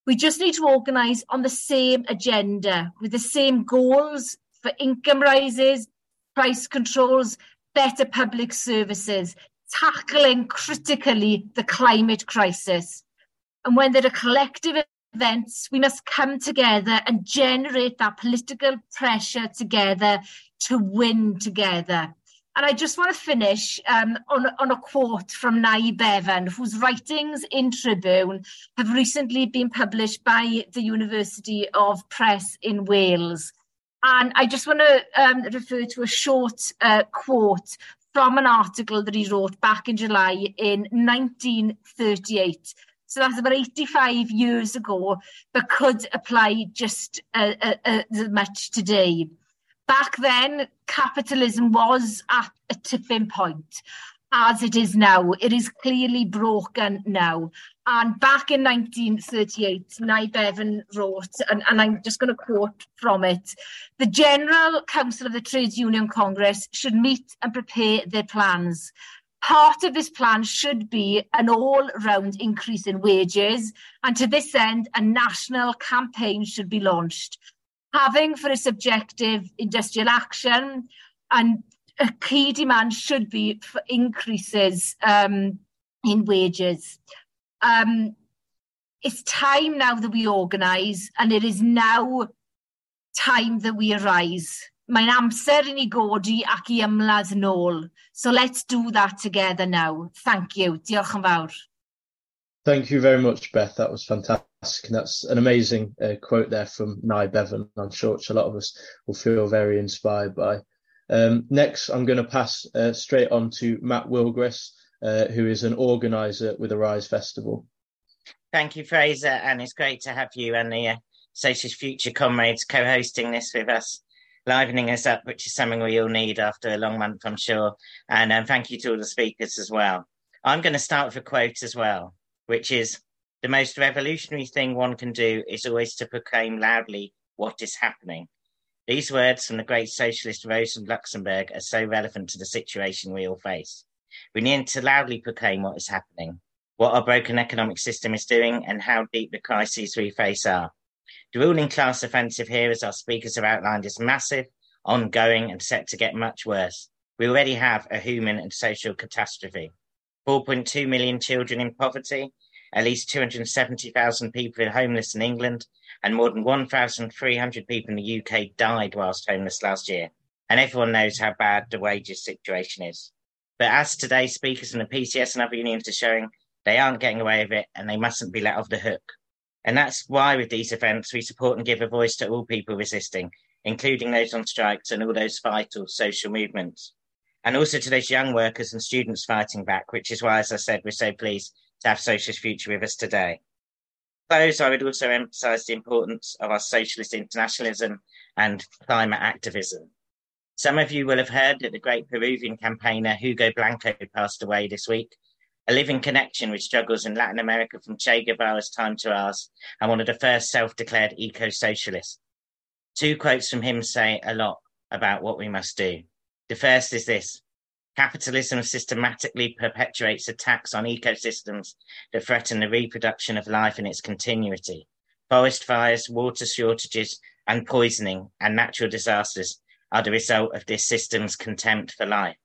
We just need to organise on the same agenda with the same goals for income rises, price controls, better public services, tackling critically the climate crisis. And when there are collective events, we must come together and generate that political pressure together to win together. And I just want to finish um, on, on a quote from Nye Bevan, whose writings in Tribune have recently been published by the University of Press in Wales. And I just want to um, refer to a short uh, quote from an article that he wrote back in July in 1938. So that's about 85 years ago, but could apply just uh, uh, uh as much today. Back then, capitalism was at a tipping point, as it is now. It is clearly broken now. And back in 1938, Nye Bevan wrote, and, and I'm just going to quote from it, the General Council of the Trades Union Congress should meet and prepare their plans. Part of this plan should be an all-round increase in wages, and to this end, a national campaign should be launched having for a subjective industrial action and a key demand should be for increases um, in wages. Um, it's time now that we organise and it is now time that we arise. Mae'n amser i ni godi ac i ymladd nôl. So let's do that together now. Thank you. Diolch yn fawr. Thank you very much, Beth. That was fantastic. And that's an amazing uh, quote there from Nye Bevan. I'm sure a lot of us will feel very inspired by. Um, next, I'm going to pass uh, straight on to Matt Willgress, uh, who is an organizer with Arise Festival. Thank you, Fraser, and it's great to have you and the uh, Socialist Future comrades co-hosting this with us, livening us up, which is something we all need after a long month, I'm sure. And um, thank you to all the speakers as well. I'm going to start with a quote as well, which is, the most revolutionary thing one can do is always to proclaim loudly what is happening. These words from the great socialist Rosa Luxemburg are so relevant to the situation we all face. We need to loudly proclaim what is happening, what our broken economic system is doing, and how deep the crises we face are. The ruling class offensive here, as our speakers have outlined, is massive, ongoing, and set to get much worse. We already have a human and social catastrophe. 4.2 million children in poverty, at least 270,000 people homeless in England, and more than 1,300 people in the UK died whilst homeless last year. And everyone knows how bad the wages situation is. But as today's speakers in the PCS and other unions are showing, they aren't getting away with it and they mustn't be let off the hook. And that's why with these events, we support and give a voice to all people resisting, including those on strikes and all those vital social movements. And also to those young workers and students fighting back, which is why, as I said, we're so pleased to have Socialist Future with us today Those, I would also emphasise the importance of our socialist internationalism and climate activism. Some of you will have heard that the great Peruvian campaigner Hugo Blanco passed away this week, a living connection with struggles in Latin America from Che Guevara's time to ours, and one of the first self declared eco socialists. Two quotes from him say a lot about what we must do. The first is this Capitalism systematically perpetuates attacks on ecosystems that threaten the reproduction of life and its continuity. Forest fires, water shortages, and poisoning and natural disasters are the result of this system's contempt for life.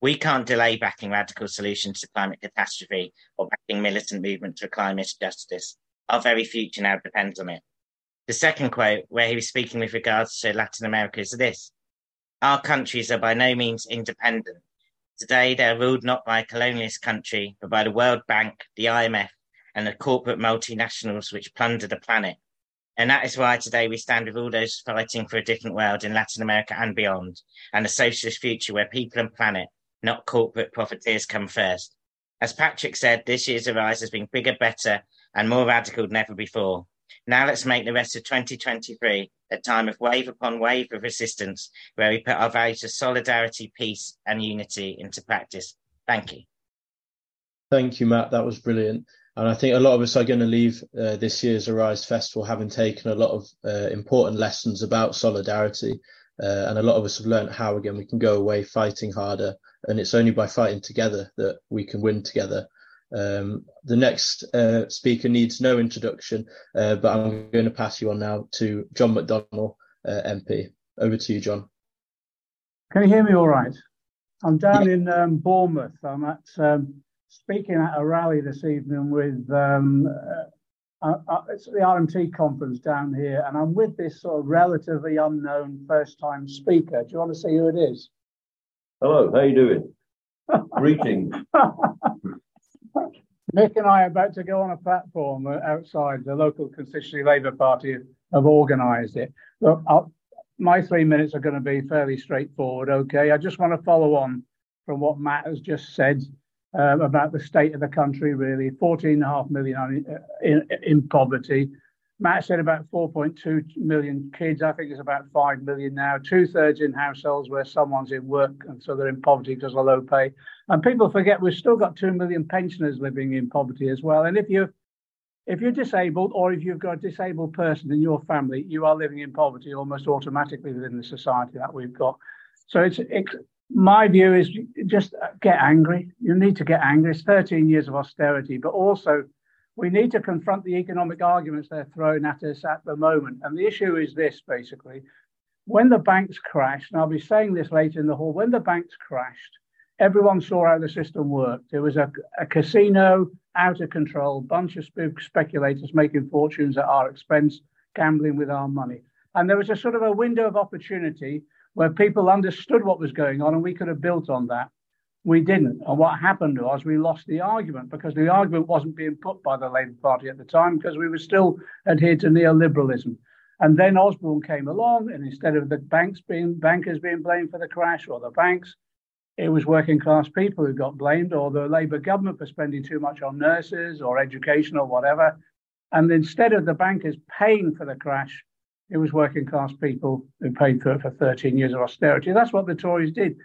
We can't delay backing radical solutions to climate catastrophe or backing militant movements for climate justice. Our very future now depends on it. The second quote, where he was speaking with regards to Latin America, is this Our countries are by no means independent Today, they are ruled not by a colonialist country, but by the World Bank, the IMF, and the corporate multinationals which plunder the planet. And that is why today we stand with all those fighting for a different world in Latin America and beyond, and a socialist future where people and planet, not corporate profiteers, come first. As Patrick said, this year's Arise has been bigger, better, and more radical than ever before. Now let's make the rest of 2023 a time of wave upon wave of resistance where we put our values of solidarity, peace, and unity into practice. Thank you. Thank you, Matt. That was brilliant. And I think a lot of us are going to leave uh, this year's Arise Festival having taken a lot of uh, important lessons about solidarity. Uh, and a lot of us have learned how, again, we can go away fighting harder. And it's only by fighting together that we can win together. Um, the next uh, speaker needs no introduction, uh, but I'm going to pass you on now to John McDonnell, uh, MP. Over to you, John. Can you hear me all right? I'm down in um, Bournemouth. I'm at um, speaking at a rally this evening with um, uh, uh, uh it's the RMT conference down here, and I'm with this sort of relatively unknown first-time speaker. Do you want to see who it is? Hello, how are you doing? Greetings. Mick and I are about to go on a platform outside. The local constituency Labour Party have organised it. Look, I'll, my three minutes are going to be fairly straightforward. Okay, I just want to follow on from what Matt has just said um, about the state of the country. Really, 14.5 million in, in poverty. Matt said about 4.2 million kids. I think it's about 5 million now. Two thirds in households where someone's in work and so they're in poverty because of low pay. And people forget we've still got 2 million pensioners living in poverty as well. And if you're if you're disabled or if you've got a disabled person in your family, you are living in poverty almost automatically within the society that we've got. So it's, it's my view is just get angry. You need to get angry. It's 13 years of austerity, but also we need to confront the economic arguments they're throwing at us at the moment. And the issue is this basically when the banks crashed, and I'll be saying this later in the hall, when the banks crashed, everyone saw how the system worked. There was a, a casino out of control, bunch of speculators making fortunes at our expense, gambling with our money. And there was a sort of a window of opportunity where people understood what was going on and we could have built on that. We didn't. And what happened was we lost the argument because the argument wasn't being put by the Labour Party at the time because we were still adhered to neoliberalism. And then Osborne came along, and instead of the banks being bankers being blamed for the crash or the banks, it was working class people who got blamed, or the Labour government for spending too much on nurses or education or whatever. And instead of the bankers paying for the crash, it was working class people who paid for it for 13 years of austerity. That's what the Tories did.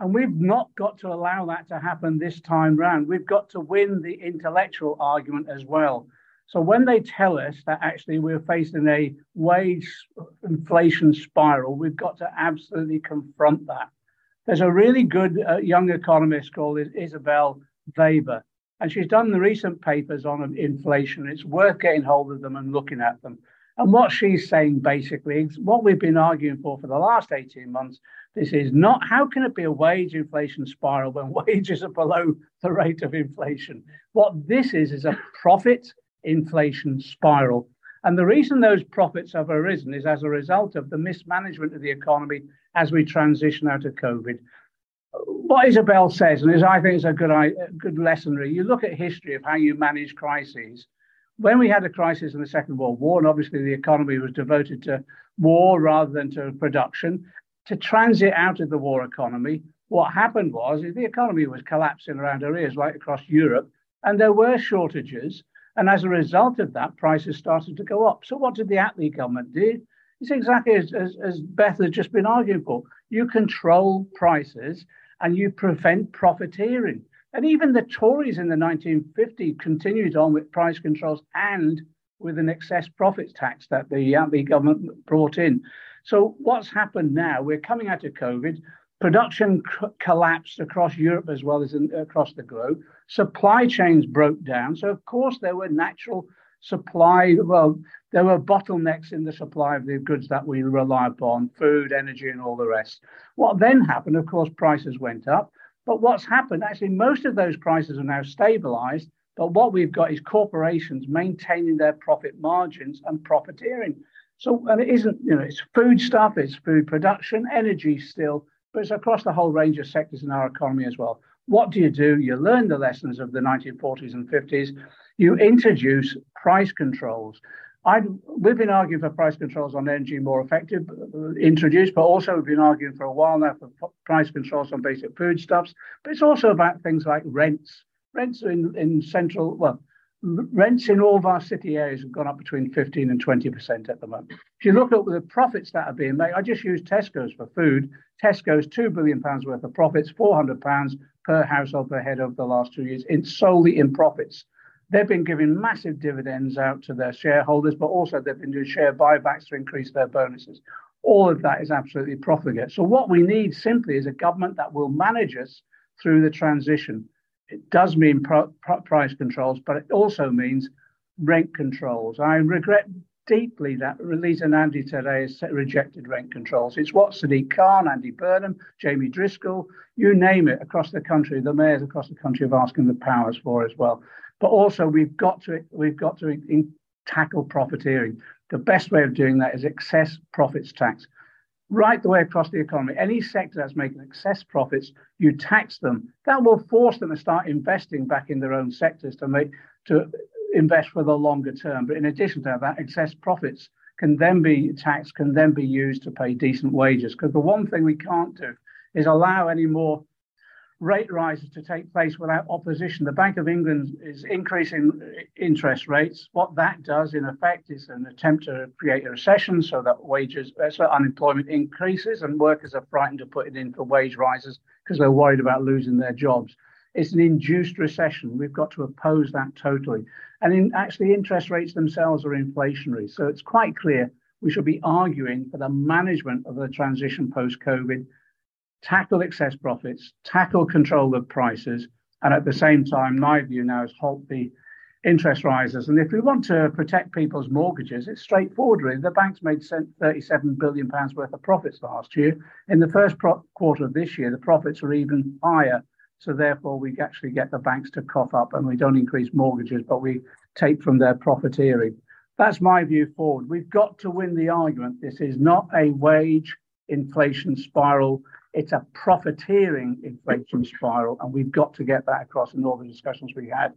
And we've not got to allow that to happen this time round. We've got to win the intellectual argument as well. So when they tell us that actually we're facing a wage inflation spiral, we've got to absolutely confront that. There's a really good uh, young economist called Isabel Weber, and she's done the recent papers on inflation. It's worth getting hold of them and looking at them. And what she's saying basically is what we've been arguing for for the last 18 months this is not how can it be a wage inflation spiral when wages are below the rate of inflation? What this is is a profit inflation spiral. And the reason those profits have arisen is as a result of the mismanagement of the economy as we transition out of COVID. What Isabel says, and is I think is a good, a good lesson, really, you look at history of how you manage crises. When we had a crisis in the Second World War, and obviously the economy was devoted to war rather than to production, to transit out of the war economy, what happened was the economy was collapsing around our ears, right across Europe, and there were shortages. And as a result of that, prices started to go up. So, what did the Attlee government do? It's exactly as, as, as Beth has just been arguing for. You control prices and you prevent profiteering. And even the Tories in the 1950s continued on with price controls and with an excess profits tax that the Attlee government brought in. So what's happened now? We're coming out of COVID. Production c- collapsed across Europe as well as in, across the globe. Supply chains broke down. So of course there were natural supply. Well, there were bottlenecks in the supply of the goods that we rely upon, food, energy, and all the rest. What then happened? Of course, prices went up. But what's happened? Actually, most of those prices are now stabilized. But what we've got is corporations maintaining their profit margins and profiteering. So, and it isn't, you know, it's food stuff, it's food production, energy still, but it's across the whole range of sectors in our economy as well. What do you do? You learn the lessons of the 1940s and 50s. You introduce price controls. i we've been arguing for price controls on energy more effective, uh, introduced, but also we've been arguing for a while now for price controls on basic foodstuffs. But it's also about things like rents. Rents in, in central, well, rents in all of our city areas have gone up between 15 and 20% at the moment. If you look at the profits that are being made, I just use Tesco's for food. Tesco's £2 billion worth of profits, £400 per household per head over the last two years, in solely in profits. They've been giving massive dividends out to their shareholders, but also they've been doing share buybacks to increase their bonuses. All of that is absolutely profligate. So, what we need simply is a government that will manage us through the transition. It does mean price controls, but it also means rent controls. I regret deeply that Lisa Nandy today has rejected rent controls. It's what Sadiq Khan, Andy Burnham, Jamie Driscoll, you name it, across the country, the mayors across the country are asking the powers for as well. But also, we've got to we've got to in, tackle profiteering. The best way of doing that is excess profits tax. Right the way across the economy, any sector that's making excess profits, you tax them. That will force them to start investing back in their own sectors to make to invest for the longer term. But in addition to that, excess profits can then be taxed, can then be used to pay decent wages. Because the one thing we can't do is allow any more rate rises to take place without opposition. The Bank of England is increasing interest rates. What that does, in effect, is an attempt to create a recession so that wages, uh, so unemployment increases, and workers are frightened to put it in for wage rises because they're worried about losing their jobs. It's an induced recession. We've got to oppose that totally. And in, actually, interest rates themselves are inflationary. So it's quite clear we should be arguing for the management of the transition post COVID tackle excess profits, tackle control of prices, and at the same time, my view now is halt the interest rises. And if we want to protect people's mortgages, it's straightforward, really. The banks made 37 billion pounds worth of profits last year. In the first pro- quarter of this year, the profits are even higher. So therefore, we actually get the banks to cough up, and we don't increase mortgages, but we take from their profiteering. That's my view forward. We've got to win the argument. This is not a wage inflation spiral it's a profiteering inflation spiral, and we've got to get that across in all the discussions we had.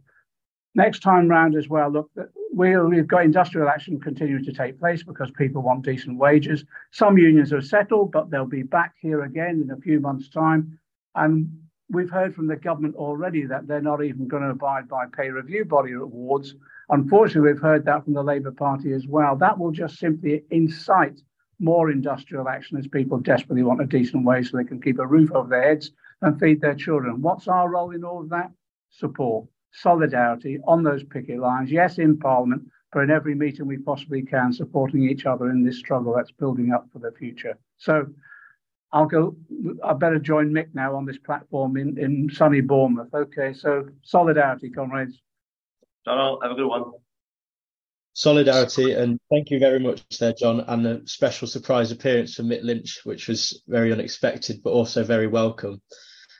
Next time round as well, look, we, we've got industrial action continuing to take place because people want decent wages. Some unions have settled, but they'll be back here again in a few months' time. And we've heard from the government already that they're not even going to abide by pay review body awards. Unfortunately, we've heard that from the Labour Party as well. That will just simply incite more industrial action as people desperately want a decent wage so they can keep a roof over their heads and feed their children. What's our role in all of that? Support, solidarity on those picket lines. Yes, in Parliament, but in every meeting we possibly can, supporting each other in this struggle that's building up for the future. So I'll go, I better join Mick now on this platform in, in sunny Bournemouth. Okay, so solidarity, comrades. Donald, have a good one solidarity and thank you very much there john and a special surprise appearance from Mick Lynch which was very unexpected but also very welcome.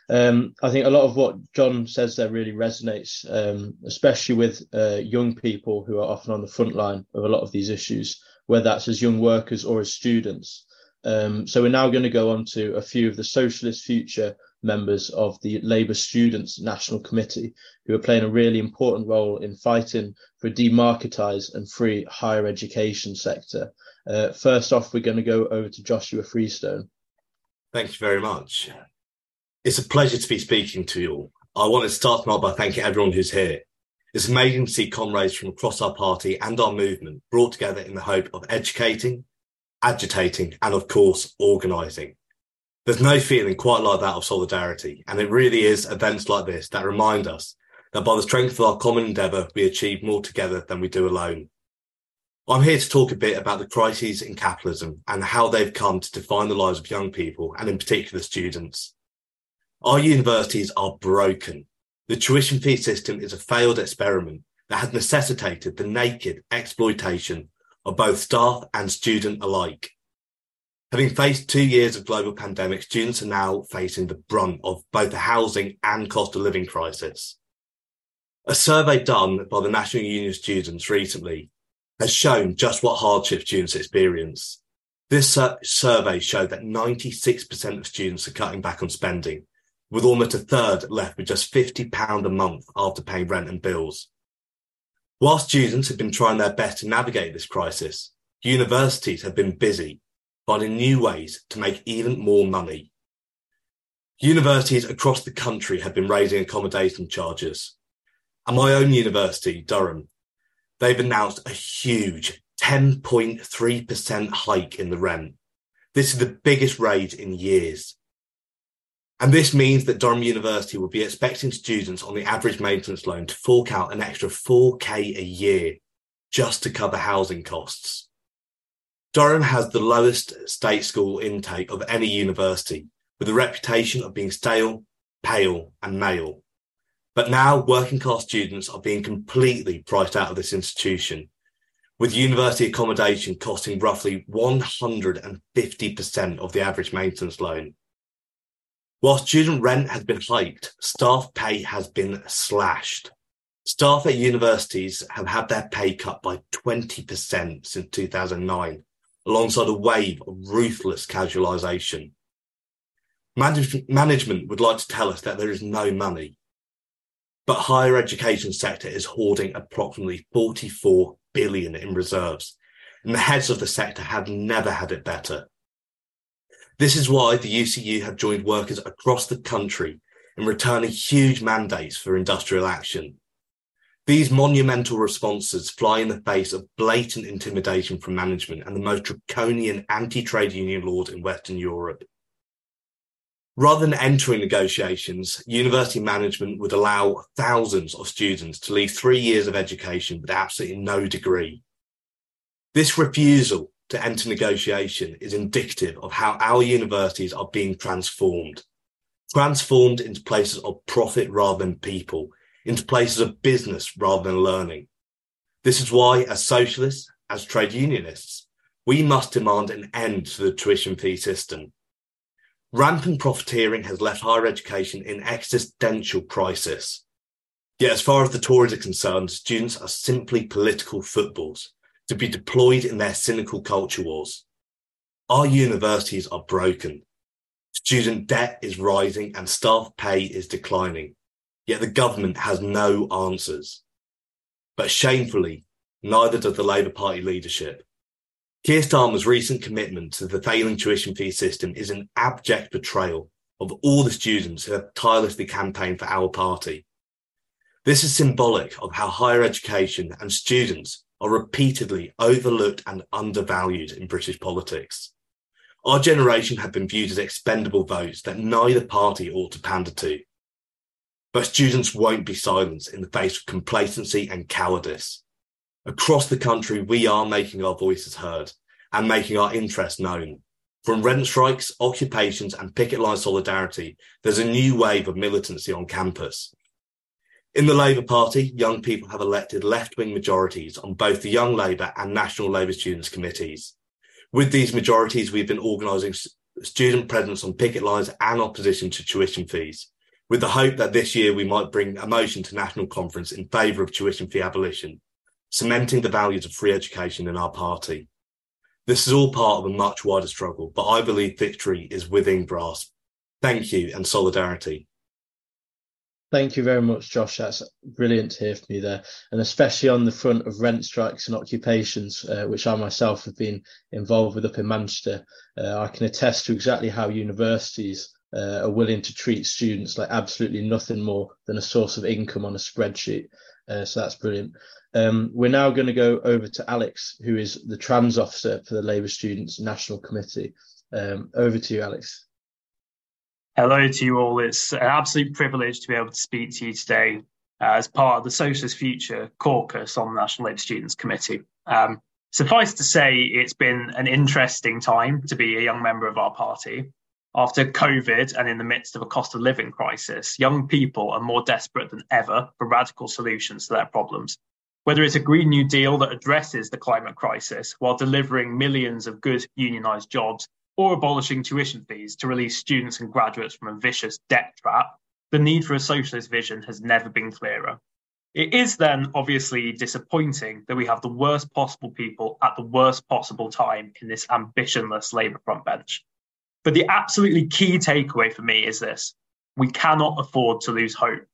Um, i think a lot of what john says there really resonates um, especially with uh, young people who are often on the front line of a lot of these issues whether that's as young workers or as students. Um, so we're now going to go on to a few of the socialist future members of the Labour Students National Committee, who are playing a really important role in fighting for a demarketised and free higher education sector. Uh, first off, we're going to go over to Joshua Freestone. Thank you very much. It's a pleasure to be speaking to you all. I want to start off by thanking everyone who's here. It's amazing to see comrades from across our party and our movement brought together in the hope of educating, agitating, and of course, organising. There's no feeling quite like that of solidarity, and it really is events like this that remind us that by the strength of our common endeavour, we achieve more together than we do alone. I'm here to talk a bit about the crises in capitalism and how they've come to define the lives of young people, and in particular students. Our universities are broken. The tuition fee system is a failed experiment that has necessitated the naked exploitation of both staff and student alike. Having faced two years of global pandemic, students are now facing the brunt of both the housing and cost of living crisis. A survey done by the National Union of Students recently has shown just what hardship students experience. This survey showed that 96% of students are cutting back on spending, with almost a third left with just £50 a month after paying rent and bills. While students have been trying their best to navigate this crisis, universities have been busy finding new ways to make even more money. Universities across the country have been raising accommodation charges. At my own university, Durham, they've announced a huge 10.3% hike in the rent. This is the biggest raise in years. And this means that Durham University will be expecting students on the average maintenance loan to fork out an extra 4k a year just to cover housing costs. Durham has the lowest state school intake of any university, with a reputation of being stale, pale, and male. But now working class students are being completely priced out of this institution, with university accommodation costing roughly 150% of the average maintenance loan. While student rent has been hiked, staff pay has been slashed. Staff at universities have had their pay cut by 20% since 2009, alongside a wave of ruthless casualisation. Manage- management would like to tell us that there is no money, but higher education sector is hoarding approximately 44 billion in reserves, and the heads of the sector have never had it better. This is why the UCU have joined workers across the country in returning huge mandates for industrial action. These monumental responses fly in the face of blatant intimidation from management and the most draconian anti-trade union laws in Western Europe. Rather than entering negotiations, university management would allow thousands of students to leave three years of education with absolutely no degree. This refusal to enter negotiation is indicative of how our universities are being transformed. Transformed into places of profit rather than people, into places of business rather than learning. This is why, as socialists, as trade unionists, we must demand an end to the tuition fee system Rampant profiteering has left higher education in existential crisis. Yet, as far as the Tories are concerned, students are simply political footballs to be deployed in their cynical culture wars. Our universities are broken. Student debt is rising and staff pay is declining. Yet the government has no answers. But shamefully, neither does the Labour Party leadership. Keir Starmer's recent commitment to the failing tuition fee system is an abject betrayal of all the students who have tirelessly campaigned for our party. This is symbolic of how higher education and students are repeatedly overlooked and undervalued in British politics. Our generation have been viewed as expendable votes that neither party ought to pander to. But students won't be silenced in the face of complacency and cowardice. Across the country, we are making our voices heard and making our interests known. From rent strikes, occupations, and picket line solidarity, there's a new wave of militancy on campus. In the Labour Party, young people have elected left wing majorities on both the Young Labour and National Labour Students Committees. With these majorities, we've been organising student presence on picket lines and opposition to tuition fees, with the hope that this year we might bring a motion to National Conference in favour of tuition fee abolition cementing the values of free education in our party. This is all part of a much wider struggle, but I believe victory is within grasp. Thank you and solidarity. Thank you very much, Josh. That's brilliant to hear from you there, and especially on the front of rent strikes and occupations, uh, which I myself have been involved with up in Manchester. Uh, I can attest to exactly how universities uh, are willing to treat students like absolutely nothing more than a source of income on a spreadsheet. Uh, so that's brilliant. Um, we're now going to go over to Alex, who is the trans officer for the Labour Students National Committee. Um, over to you, Alex. Hello to you all. It's an absolute privilege to be able to speak to you today uh, as part of the Socialist Future caucus on the National Labour Students Committee. Um, suffice to say, it's been an interesting time to be a young member of our party. After COVID and in the midst of a cost of living crisis, young people are more desperate than ever for radical solutions to their problems. Whether it's a Green New Deal that addresses the climate crisis while delivering millions of good unionised jobs, or abolishing tuition fees to release students and graduates from a vicious debt trap, the need for a socialist vision has never been clearer. It is then obviously disappointing that we have the worst possible people at the worst possible time in this ambitionless Labour front bench. But the absolutely key takeaway for me is this we cannot afford to lose hope.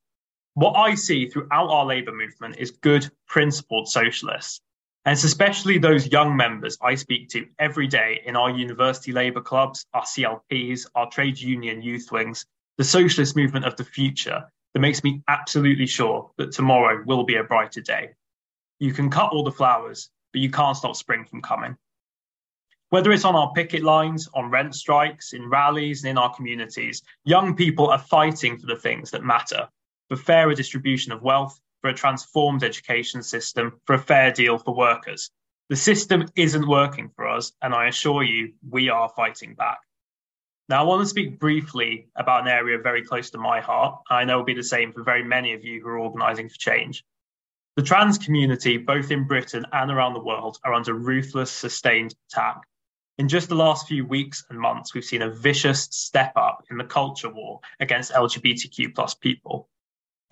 What I see throughout our labour movement is good, principled socialists. And it's especially those young members I speak to every day in our university labour clubs, our CLPs, our trade union youth wings, the socialist movement of the future, that makes me absolutely sure that tomorrow will be a brighter day. You can cut all the flowers, but you can't stop spring from coming. Whether it's on our picket lines, on rent strikes, in rallies, and in our communities, young people are fighting for the things that matter for fairer distribution of wealth, for a transformed education system, for a fair deal for workers. The system isn't working for us, and I assure you, we are fighting back. Now, I want to speak briefly about an area very close to my heart. I know it will be the same for very many of you who are organising for change. The trans community, both in Britain and around the world, are under ruthless, sustained attack. In just the last few weeks and months, we've seen a vicious step up in the culture war against LGBTQ plus people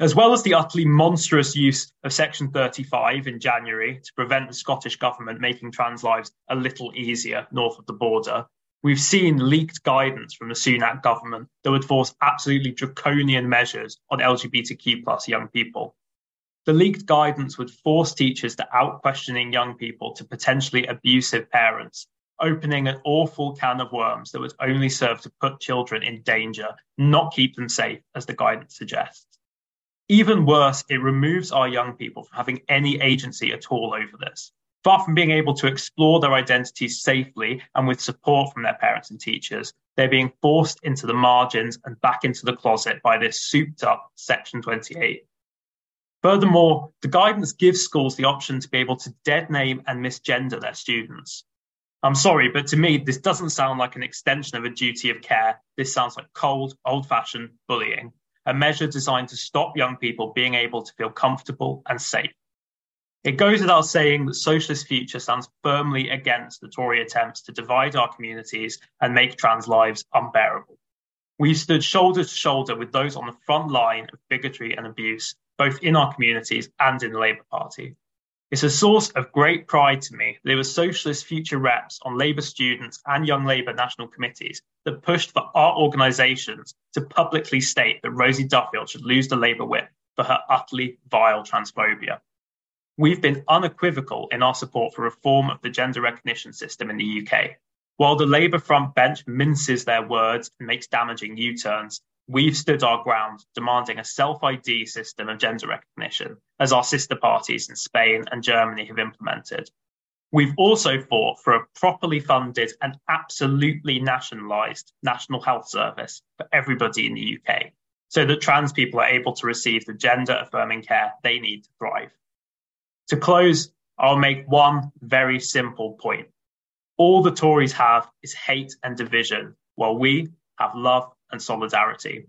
as well as the utterly monstrous use of Section 35 in January to prevent the Scottish Government making trans lives a little easier north of the border, we've seen leaked guidance from the Sunak government that would force absolutely draconian measures on LGBTQ plus young people. The leaked guidance would force teachers to out questioning young people to potentially abusive parents, opening an awful can of worms that would only serve to put children in danger, not keep them safe, as the guidance suggests. Even worse, it removes our young people from having any agency at all over this. Far from being able to explore their identities safely and with support from their parents and teachers, they're being forced into the margins and back into the closet by this souped up Section 28. Furthermore, the guidance gives schools the option to be able to dead name and misgender their students. I'm sorry, but to me, this doesn't sound like an extension of a duty of care. This sounds like cold, old fashioned bullying a measure designed to stop young people being able to feel comfortable and safe. It goes without saying that Socialist Future stands firmly against the Tory attempts to divide our communities and make trans lives unbearable. We've stood shoulder to shoulder with those on the front line of bigotry and abuse, both in our communities and in the Labour Party. It's a source of great pride to me that it was Socialist future reps on Labour students and Young Labour national committees that pushed for our organisations to publicly state that Rosie Duffield should lose the Labour whip for her utterly vile transphobia. We've been unequivocal in our support for reform of the gender recognition system in the UK. While the Labour front bench minces their words and makes damaging U turns, we've stood our ground demanding a self ID system of gender recognition, as our sister parties in Spain and Germany have implemented. We've also fought for a properly funded and absolutely nationalised National Health Service for everybody in the UK, so that trans people are able to receive the gender affirming care they need to thrive. To close, I'll make one very simple point. All the Tories have is hate and division, while we have love and solidarity.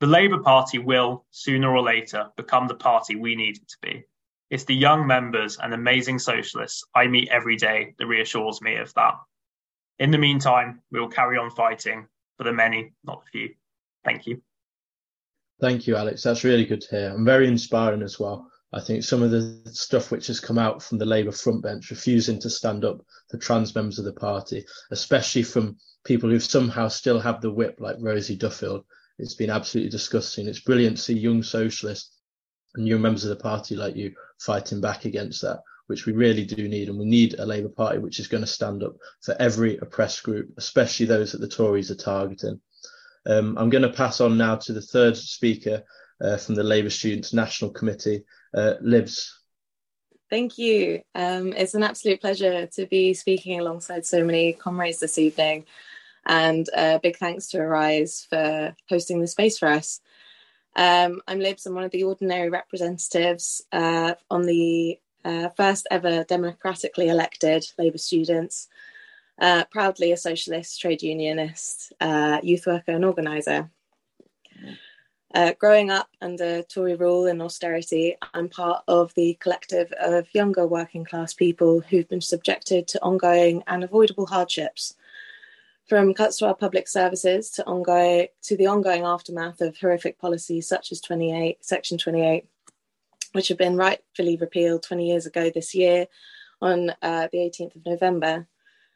The Labour Party will, sooner or later, become the party we need it to be. It's the young members and amazing socialists I meet every day that reassures me of that. In the meantime, we will carry on fighting for the many, not the few. Thank you. Thank you, Alex. That's really good to hear. And very inspiring as well. I think some of the stuff which has come out from the Labour front bench, refusing to stand up for trans members of the party, especially from people who somehow still have the whip like Rosie Duffield. It's been absolutely disgusting. It's brilliant to see young socialists and young members of the party like you fighting back against that, which we really do need. And we need a Labour Party which is going to stand up for every oppressed group, especially those that the Tories are targeting. Um, I'm going to pass on now to the third speaker uh, from the Labour Students National Committee, uh, Libs. Thank you. Um, it's an absolute pleasure to be speaking alongside so many comrades this evening. And a big thanks to Arise for hosting the space for us. Um, I'm Libs, I'm one of the ordinary representatives uh, on the uh, first ever democratically elected Labour students, uh, proudly a socialist, trade unionist, uh, youth worker, and organiser. Uh, growing up under Tory rule and austerity, I'm part of the collective of younger working class people who've been subjected to ongoing and avoidable hardships. From cuts to our public services to ongoing to the ongoing aftermath of horrific policies such as 28 section 28 which have been rightfully repealed 20 years ago this year on uh, the 18th of november.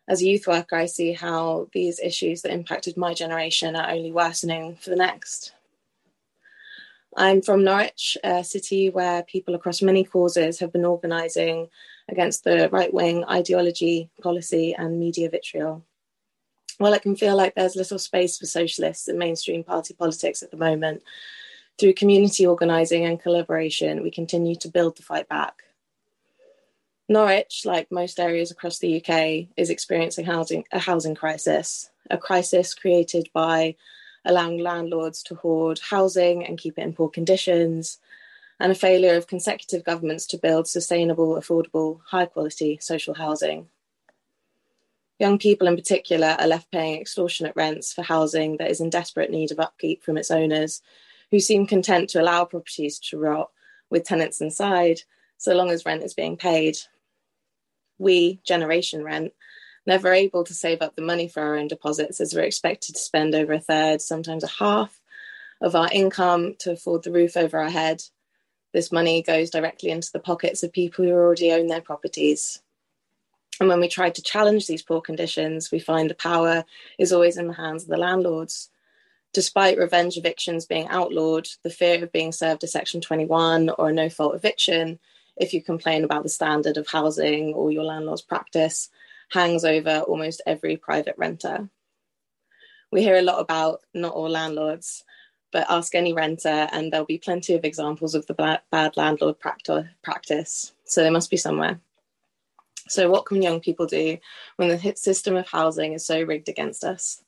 As a youth worker i see how these issues that impacted my generation are only worsening for the next i'm from norwich a city where people across many causes have been organising against the right-wing ideology policy and media vitriol while it can feel like there's little space for socialists in mainstream party politics at the moment, Through community organising and collaboration, we continue to build the fight back. Norwich, like most areas across the UK, is experiencing housing, a housing crisis, a crisis created by allowing landlords to hoard housing and keep it in poor conditions, and a failure of consecutive governments to build sustainable, affordable, high quality social housing. Young people in particular are left paying extortionate rents for housing that is in desperate need of upkeep from its owners, who seem content to allow properties to rot with tenants inside so long as rent is being paid. We, Generation Rent, never able to save up the money for our own deposits as we're expected to spend over a third, sometimes a half of our income to afford the roof over our head. This money goes directly into the pockets of people who already own their properties. And when we try to challenge these poor conditions, we find the power is always in the hands of the landlords. Despite revenge evictions being outlawed, the fear of being served a Section 21 or a no fault eviction, if you complain about the standard of housing or your landlord's practice, hangs over almost every private renter. We hear a lot about not all landlords, but ask any renter, and there'll be plenty of examples of the bad landlord practice. So they must be somewhere. So, what can young people do when the system of housing is so rigged against us?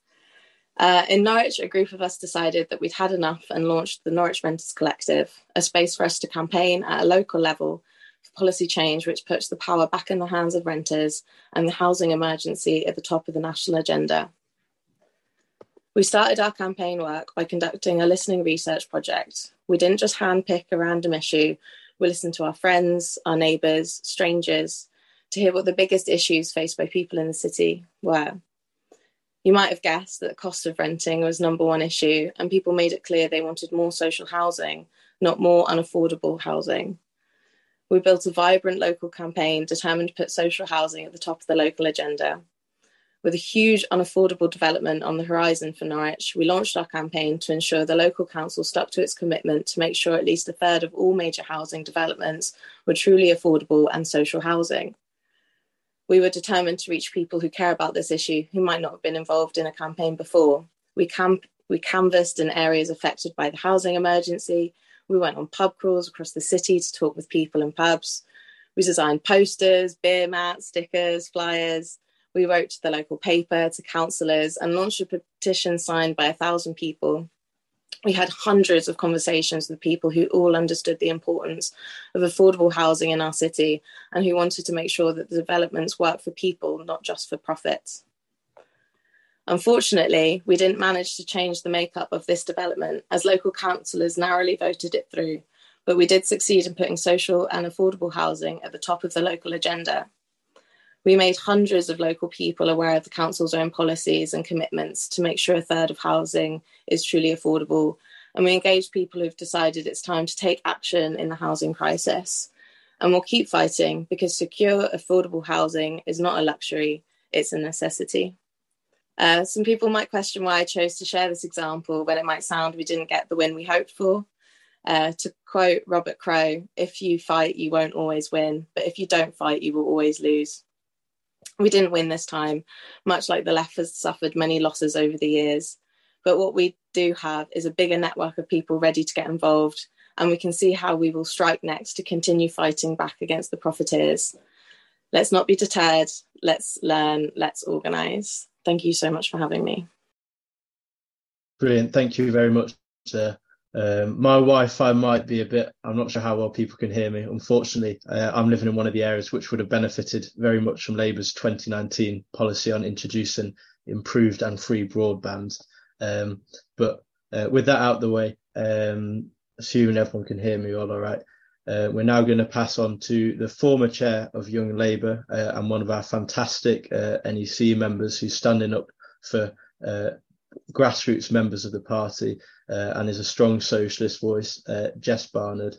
Uh, in Norwich, a group of us decided that we'd had enough and launched the Norwich Renters Collective, a space for us to campaign at a local level policy change which puts the power back in the hands of renters and the housing emergency at the top of the national agenda. We started our campaign work by conducting a listening research project. We didn't just handpick a random issue, we listened to our friends, our neighbours, strangers, to hear what the biggest issues faced by people in the city were. You might have guessed that the cost of renting was number one issue, and people made it clear they wanted more social housing, not more unaffordable housing. We built a vibrant local campaign determined to put social housing at the top of the local agenda. With a huge unaffordable development on the horizon for Norwich, we launched our campaign to ensure the local council stuck to its commitment to make sure at least a third of all major housing developments were truly affordable and social housing we were determined to reach people who care about this issue who might not have been involved in a campaign before. We, camp- we canvassed in areas affected by the housing emergency. We went on pub crawls across the city to talk with people in pubs. We designed posters, beer mats, stickers, flyers. We wrote to the local paper, to councillors, and launched a petition signed by a thousand people we had hundreds of conversations with people who all understood the importance of affordable housing in our city and who wanted to make sure that the developments work for people, not just for profits. Unfortunately, we didn't manage to change the makeup of this development as local councillors narrowly voted it through, but we did succeed in putting social and affordable housing at the top of the local agenda. We made hundreds of local people aware of the council's own policies and commitments to make sure a third of housing is truly affordable. And we engaged people who've decided it's time to take action in the housing crisis. And we'll keep fighting because secure, affordable housing is not a luxury, it's a necessity. Uh, some people might question why I chose to share this example when it might sound we didn't get the win we hoped for. Uh, to quote Robert Crow, if you fight, you won't always win, but if you don't fight, you will always lose. We didn't win this time, much like the left has suffered many losses over the years. But what we do have is a bigger network of people ready to get involved, and we can see how we will strike next to continue fighting back against the profiteers. Let's not be deterred. Let's learn. Let's organise. Thank you so much for having me. Brilliant. Thank you very much. Uh, um, my Wi-Fi might be a bit. I'm not sure how well people can hear me. Unfortunately, uh, I'm living in one of the areas which would have benefited very much from Labour's 2019 policy on introducing improved and free broadband. Um, but uh, with that out the way, um, assuming everyone can hear me all all right, uh, we're now going to pass on to the former chair of Young Labour uh, and one of our fantastic uh, NEC members who's standing up for uh, grassroots members of the party uh, and is a strong socialist voice, uh, Jess Barnard.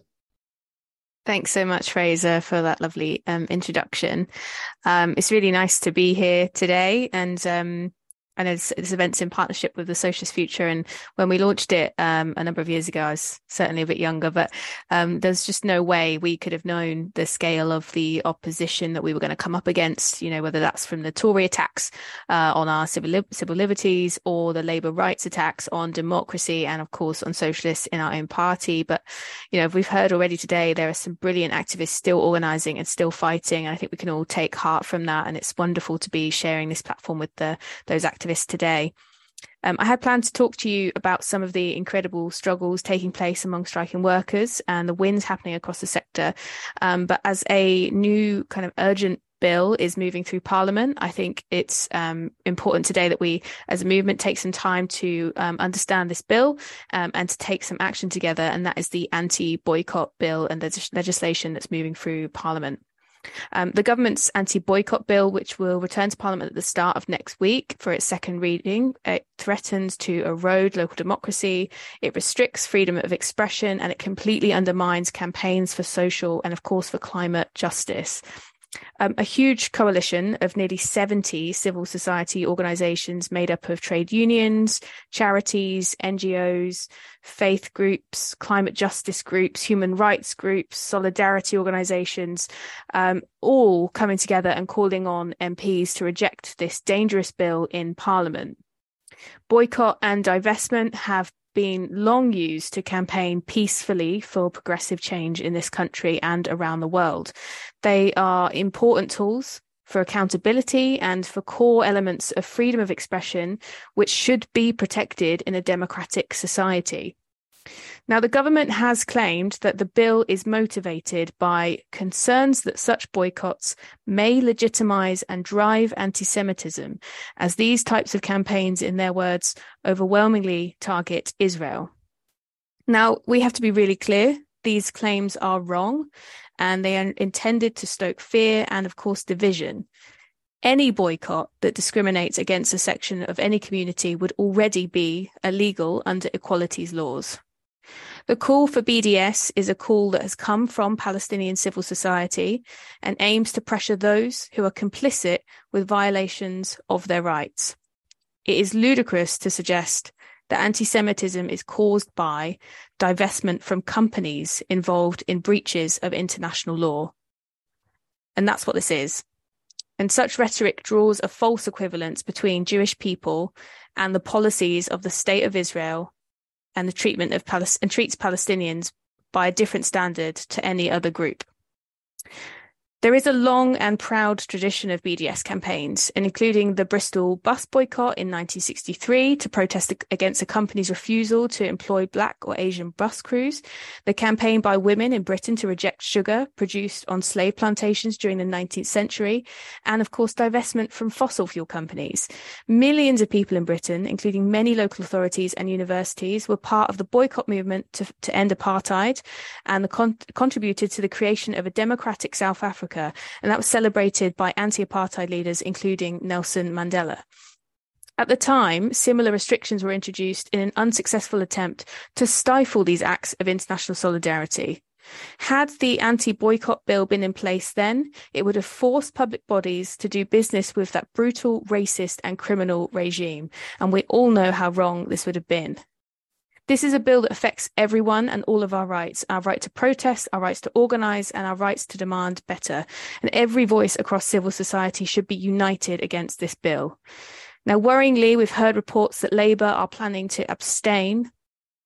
Thanks so much, Fraser, for that lovely um, introduction. Um, it's really nice to be here today, and um, and it's events in partnership with the Socialist Future. And when we launched it um, a number of years ago, I was certainly a bit younger, but um, there's just no way we could have known the scale of the opposition that we were going to come up against. You know, whether that's from the Tory attacks uh, on our civil li- civil liberties or the Labour rights attacks on democracy, and of course on socialists in our own party. But you know, we've heard already today there are some brilliant activists still organising and still fighting, and I think we can all take heart from that. And it's wonderful to be sharing this platform with the those activists activists today. Um, I had planned to talk to you about some of the incredible struggles taking place among striking workers and the wins happening across the sector. Um, but as a new kind of urgent bill is moving through Parliament, I think it's um, important today that we, as a movement, take some time to um, understand this bill um, and to take some action together. And that is the anti boycott bill and the legislation that's moving through Parliament. Um, the government's anti boycott bill, which will return to Parliament at the start of next week for its second reading, it threatens to erode local democracy, it restricts freedom of expression, and it completely undermines campaigns for social and, of course, for climate justice. Um, a huge coalition of nearly 70 civil society organizations made up of trade unions, charities, NGOs, faith groups, climate justice groups, human rights groups, solidarity organizations, um, all coming together and calling on MPs to reject this dangerous bill in Parliament. Boycott and divestment have been long used to campaign peacefully for progressive change in this country and around the world. They are important tools for accountability and for core elements of freedom of expression, which should be protected in a democratic society. Now, the government has claimed that the bill is motivated by concerns that such boycotts may legitimize and drive anti Semitism, as these types of campaigns, in their words, overwhelmingly target Israel. Now, we have to be really clear these claims are wrong and they are intended to stoke fear and, of course, division. Any boycott that discriminates against a section of any community would already be illegal under equalities laws. The call for BDS is a call that has come from Palestinian civil society and aims to pressure those who are complicit with violations of their rights. It is ludicrous to suggest that anti Semitism is caused by divestment from companies involved in breaches of international law. And that's what this is. And such rhetoric draws a false equivalence between Jewish people and the policies of the State of Israel and the treatment of and treats Palestinians by a different standard to any other group. There is a long and proud tradition of BDS campaigns, including the Bristol bus boycott in 1963 to protest against a company's refusal to employ black or Asian bus crews, the campaign by women in Britain to reject sugar produced on slave plantations during the 19th century, and of course, divestment from fossil fuel companies. Millions of people in Britain, including many local authorities and universities, were part of the boycott movement to, to end apartheid and con- contributed to the creation of a democratic South Africa Africa, and that was celebrated by anti apartheid leaders, including Nelson Mandela. At the time, similar restrictions were introduced in an unsuccessful attempt to stifle these acts of international solidarity. Had the anti boycott bill been in place then, it would have forced public bodies to do business with that brutal, racist, and criminal regime. And we all know how wrong this would have been. This is a bill that affects everyone and all of our rights our right to protest, our rights to organise, and our rights to demand better. And every voice across civil society should be united against this bill. Now, worryingly, we've heard reports that Labour are planning to abstain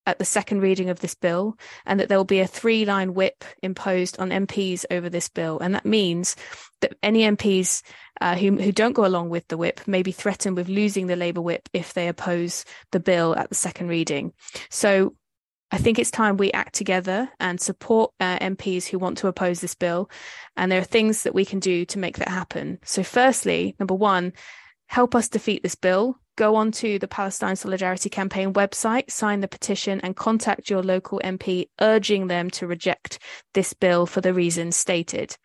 at the second reading of this bill, and that there will be a three line whip imposed on MPs over this bill. And that means that any MPs uh, who, who don't go along with the whip may be threatened with losing the Labour whip if they oppose the bill at the second reading. So I think it's time we act together and support uh, MPs who want to oppose this bill. And there are things that we can do to make that happen. So, firstly, number one, help us defeat this bill go onto the Palestine Solidarity Campaign website, sign the petition, and contact your local MP, urging them to reject this bill for the reasons stated.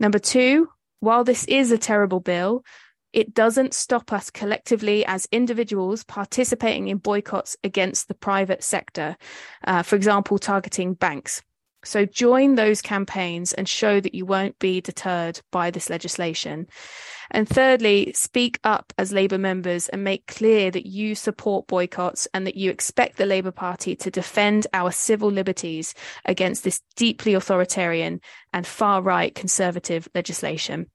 Number two, while this is a terrible bill, it doesn't stop us collectively as individuals participating in boycotts against the private sector, uh, for example, targeting banks. So join those campaigns and show that you won't be deterred by this legislation. And thirdly, speak up as Labour members and make clear that you support boycotts and that you expect the Labour Party to defend our civil liberties against this deeply authoritarian and far right conservative legislation.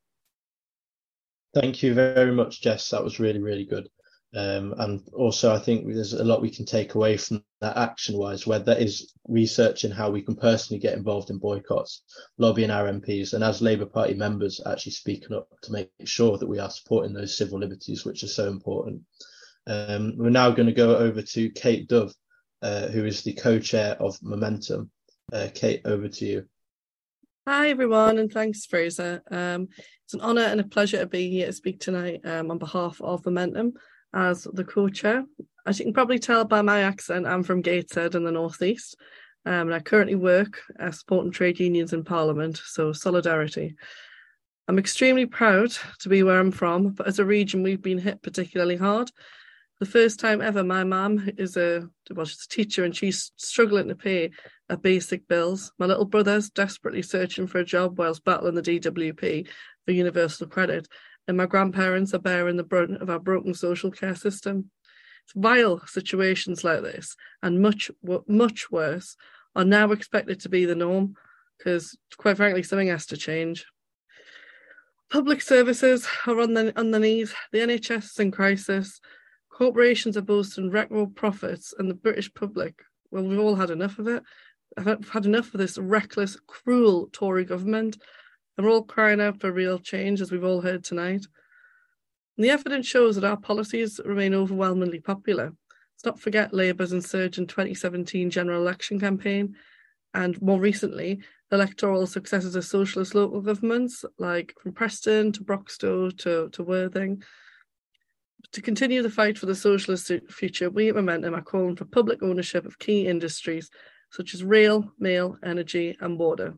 Thank you very much, Jess. That was really, really good. Um, and also, I think there's a lot we can take away from that action wise, where that is researching how we can personally get involved in boycotts, lobbying our MPs, and as Labour Party members, actually speaking up to make sure that we are supporting those civil liberties, which are so important. Um, we're now going to go over to Kate Dove, uh, who is the co chair of Momentum. Uh, Kate, over to you. Hi, everyone, and thanks, Fraser. Um, it's an honour and a pleasure to be here to speak tonight um, on behalf of Momentum as the co-chair. As you can probably tell by my accent, I'm from Gateshead in the northeast, um, and I currently work uh, supporting trade unions in Parliament. So solidarity. I'm extremely proud to be where I'm from, but as a region, we've been hit particularly hard. The first time ever, my mum is a well, she's a teacher and she's struggling to pay her basic bills. My little brother's desperately searching for a job whilst battling the DWP for universal credit and my grandparents are bearing the brunt of our broken social care system. It's vile situations like this, and much, much worse, are now expected to be the norm because, quite frankly, something has to change. Public services are on the, on the knees, the NHS is in crisis, corporations are boasting record profits, and the British public, well, we've all had enough of it. I've had enough of this reckless, cruel Tory government we're all crying out for real change, as we've all heard tonight. And the evidence shows that our policies remain overwhelmingly popular. Let's not forget Labour's insurgent 2017 general election campaign, and more recently, electoral successes of socialist local governments like from Preston to Broxtowe to, to Worthing. To continue the fight for the socialist future, we at Momentum are calling for public ownership of key industries such as rail, mail, energy, and water,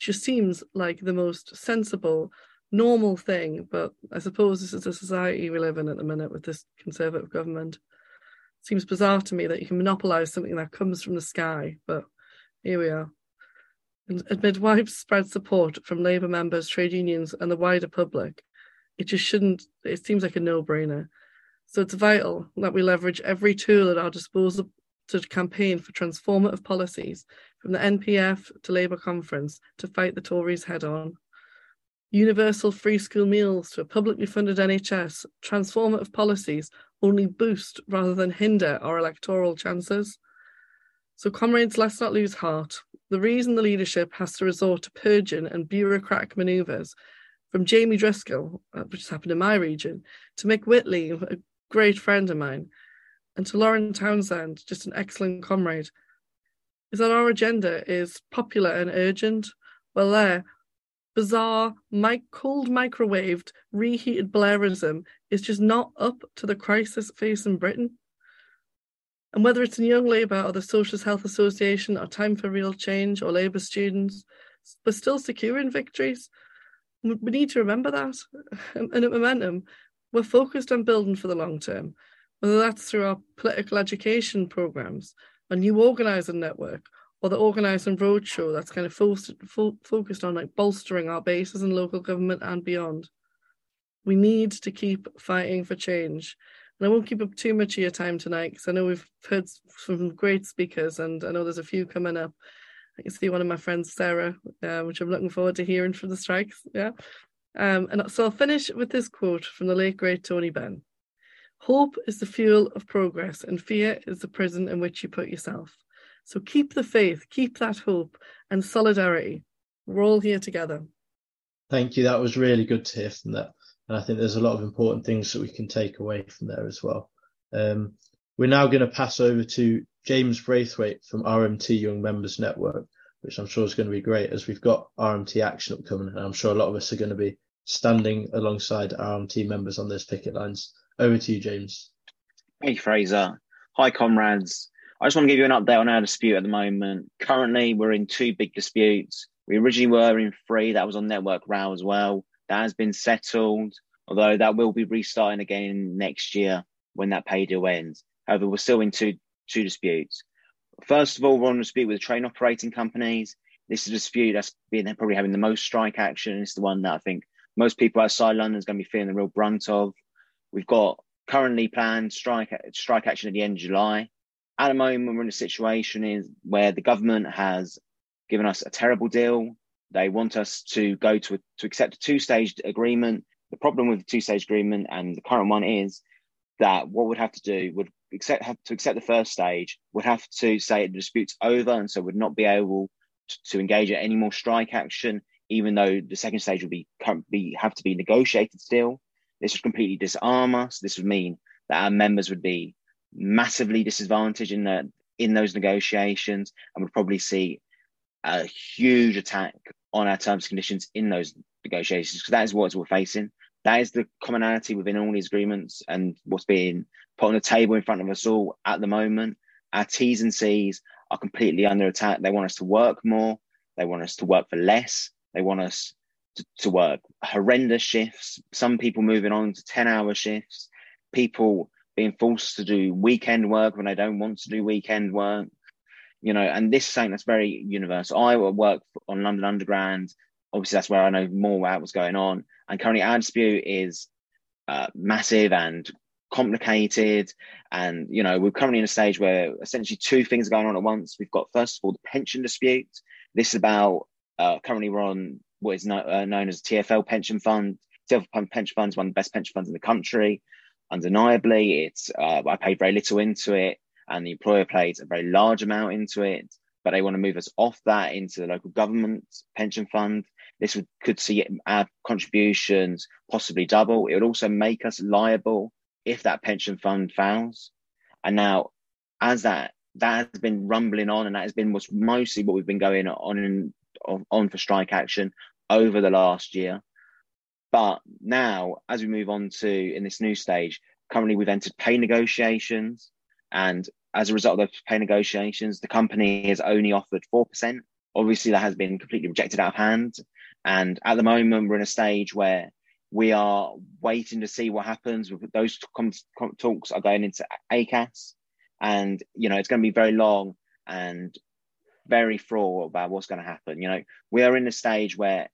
just seems like the most sensible, normal thing. But I suppose this is the society we live in at the minute with this conservative government. It seems bizarre to me that you can monopolise something that comes from the sky, but here we are. And amid widespread support from Labour members, trade unions, and the wider public, it just shouldn't, it seems like a no brainer. So it's vital that we leverage every tool at our disposal to campaign for transformative policies from the NPF to Labour conference to fight the Tories head on. Universal free school meals to a publicly funded NHS, transformative policies only boost rather than hinder our electoral chances. So, comrades, let's not lose heart. The reason the leadership has to resort to purging and bureaucratic manoeuvres, from Jamie Driscoll, uh, which has happened in my region, to Mick Whitley, a great friend of mine, and to Lauren Townsend, just an excellent comrade, is that our agenda is popular and urgent. Well, there, bizarre, cold microwaved, reheated Blairism is just not up to the crisis facing Britain. And whether it's in Young Labour or the Socialist Health Association or Time for Real Change or Labour students, we're still securing victories. We need to remember that. And at Momentum, we're focused on building for the long term, whether that's through our political education programmes a new organising network or the organising roadshow that's kind of fo- fo- focused on like bolstering our bases in local government and beyond. We need to keep fighting for change. And I won't keep up too much of your time tonight because I know we've heard some great speakers and I know there's a few coming up. I can see one of my friends, Sarah, uh, which I'm looking forward to hearing from the strikes. Yeah. Um, and so I'll finish with this quote from the late, great Tony Benn. Hope is the fuel of progress, and fear is the prison in which you put yourself. So keep the faith, keep that hope and solidarity. We're all here together. Thank you. That was really good to hear from that. And I think there's a lot of important things that we can take away from there as well. Um, we're now going to pass over to James Braithwaite from RMT Young Members Network, which I'm sure is going to be great as we've got RMT action upcoming. And I'm sure a lot of us are going to be standing alongside RMT members on those picket lines. Over to you, James. Hey, Fraser. Hi, comrades. I just want to give you an update on our dispute at the moment. Currently, we're in two big disputes. We originally were in three. That was on Network Rail as well. That has been settled, although that will be restarting again next year when that pay deal ends. However, we're still in two, two disputes. First of all, we're on a dispute with train operating companies. This is a dispute that's been probably having the most strike action. It's the one that I think most people outside London is going to be feeling the real brunt of. We've got currently planned strike strike action at the end of July. At the moment, we're in a situation is where the government has given us a terrible deal. They want us to go to a, to accept a two stage agreement. The problem with the two stage agreement and the current one is that what we'd have to do would accept have to accept the first stage. Would have to say the dispute's over, and so would not be able to, to engage in any more strike action, even though the second stage would be, be have to be negotiated still. This would completely disarm us. This would mean that our members would be massively disadvantaged in the in those negotiations and would probably see a huge attack on our terms and conditions in those negotiations because that is what we're facing. That is the commonality within all these agreements and what's being put on the table in front of us all at the moment. Our T's and C's are completely under attack. They want us to work more. They want us to work for less. They want us to, to work horrendous shifts. Some people moving on to 10 hour shifts. People being forced to do weekend work when they don't want to do weekend work. You know, and this is something that's very universal. I work on London Underground. Obviously, that's where I know more about what's going on. And currently, our dispute is uh, massive and complicated. And, you know, we're currently in a stage where essentially two things are going on at once. We've got, first of all, the pension dispute. This is about, uh, currently we're on what is no, uh, known as TFL pension fund. TFL pension fund is one of the best pension funds in the country. Undeniably, it's uh, I paid very little into it, and the employer paid a very large amount into it. But they want to move us off that into the local government pension fund. This would, could see our contributions possibly double. It would also make us liable if that pension fund fails. And now, as that that has been rumbling on, and that has been what's mostly what we've been going on on, on for strike action over the last year. But now, as we move on to in this new stage, currently we've entered pay negotiations, and as a result of those pay negotiations, the company has only offered four percent. Obviously, that has been completely rejected out of hand, and at the moment we're in a stage where we are waiting to see what happens. Those talks are going into ACAS, and you know it's going to be very long and very fraught about what's going to happen. You know, we are in a stage where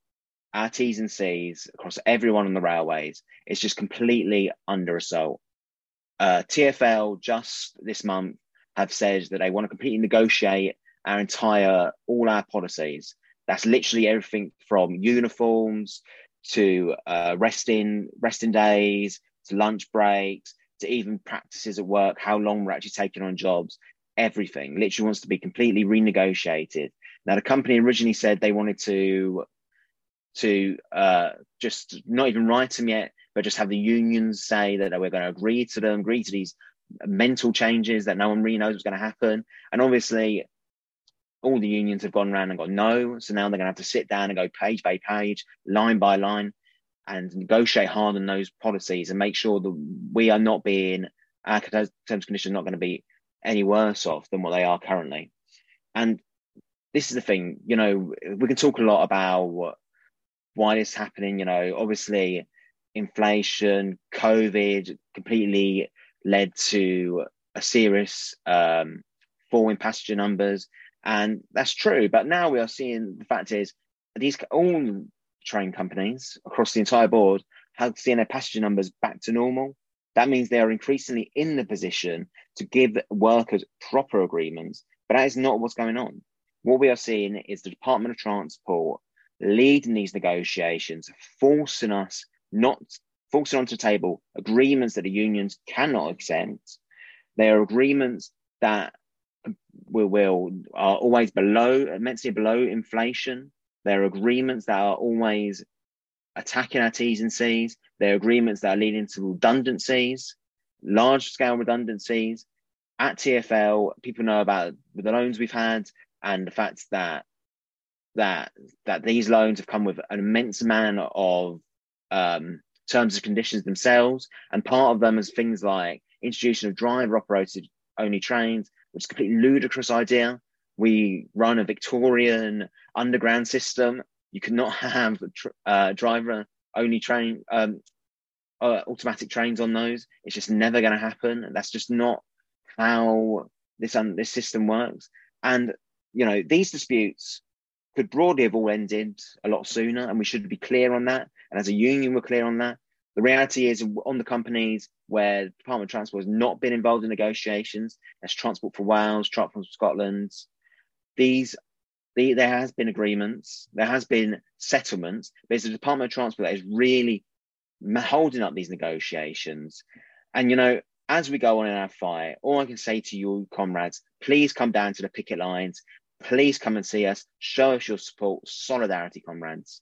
our T's and C's across everyone on the railways is just completely under assault. Uh, TFL just this month have said that they want to completely negotiate our entire, all our policies. That's literally everything from uniforms to uh, resting, resting days, to lunch breaks, to even practices at work, how long we're actually taking on jobs, everything literally wants to be completely renegotiated. Now, the company originally said they wanted to to uh, just not even write them yet, but just have the unions say that we're going to agree to them, agree to these mental changes that no one really knows what's going to happen. And obviously, all the unions have gone around and got no. So now they're going to have to sit down and go page by page, line by line, and negotiate hard on those policies and make sure that we are not being, our terms and conditions not going to be any worse off than what they are currently. And this is the thing, you know, we can talk a lot about why this is happening. You know, obviously, inflation, COVID completely led to a serious um, fall in passenger numbers, and that's true. But now we are seeing the fact is these all train companies across the entire board have seen their passenger numbers back to normal. That means they are increasingly in the position to give workers proper agreements, but that is not what's going on. What we are seeing is the Department of Transport leading these negotiations, forcing us not forcing onto the table agreements that the unions cannot accept. They are agreements that will, will are always below immensely below inflation. They're agreements that are always attacking our T's and C's. They're agreements that are leading to redundancies, large scale redundancies. At TFL, people know about the loans we've had and the fact that that that these loans have come with an immense amount of um, terms and conditions themselves, and part of them is things like introduction of driver operated only trains, which is a completely ludicrous idea. We run a Victorian underground system. You cannot have uh, driver only train um, uh, automatic trains on those. It's just never going to happen. That's just not how this um, this system works. And you know these disputes could broadly have all ended a lot sooner, and we should be clear on that. And as a union, we're clear on that. The reality is, on the companies where the Department of Transport has not been involved in negotiations, as Transport for Wales, Transport for Scotland, these the, there has been agreements, there has been settlements, but it's the Department of Transport that is really holding up these negotiations. And you know, as we go on in our fight, all I can say to you, comrades, please come down to the picket lines. Please come and see us. Show us your support, solidarity, comrades.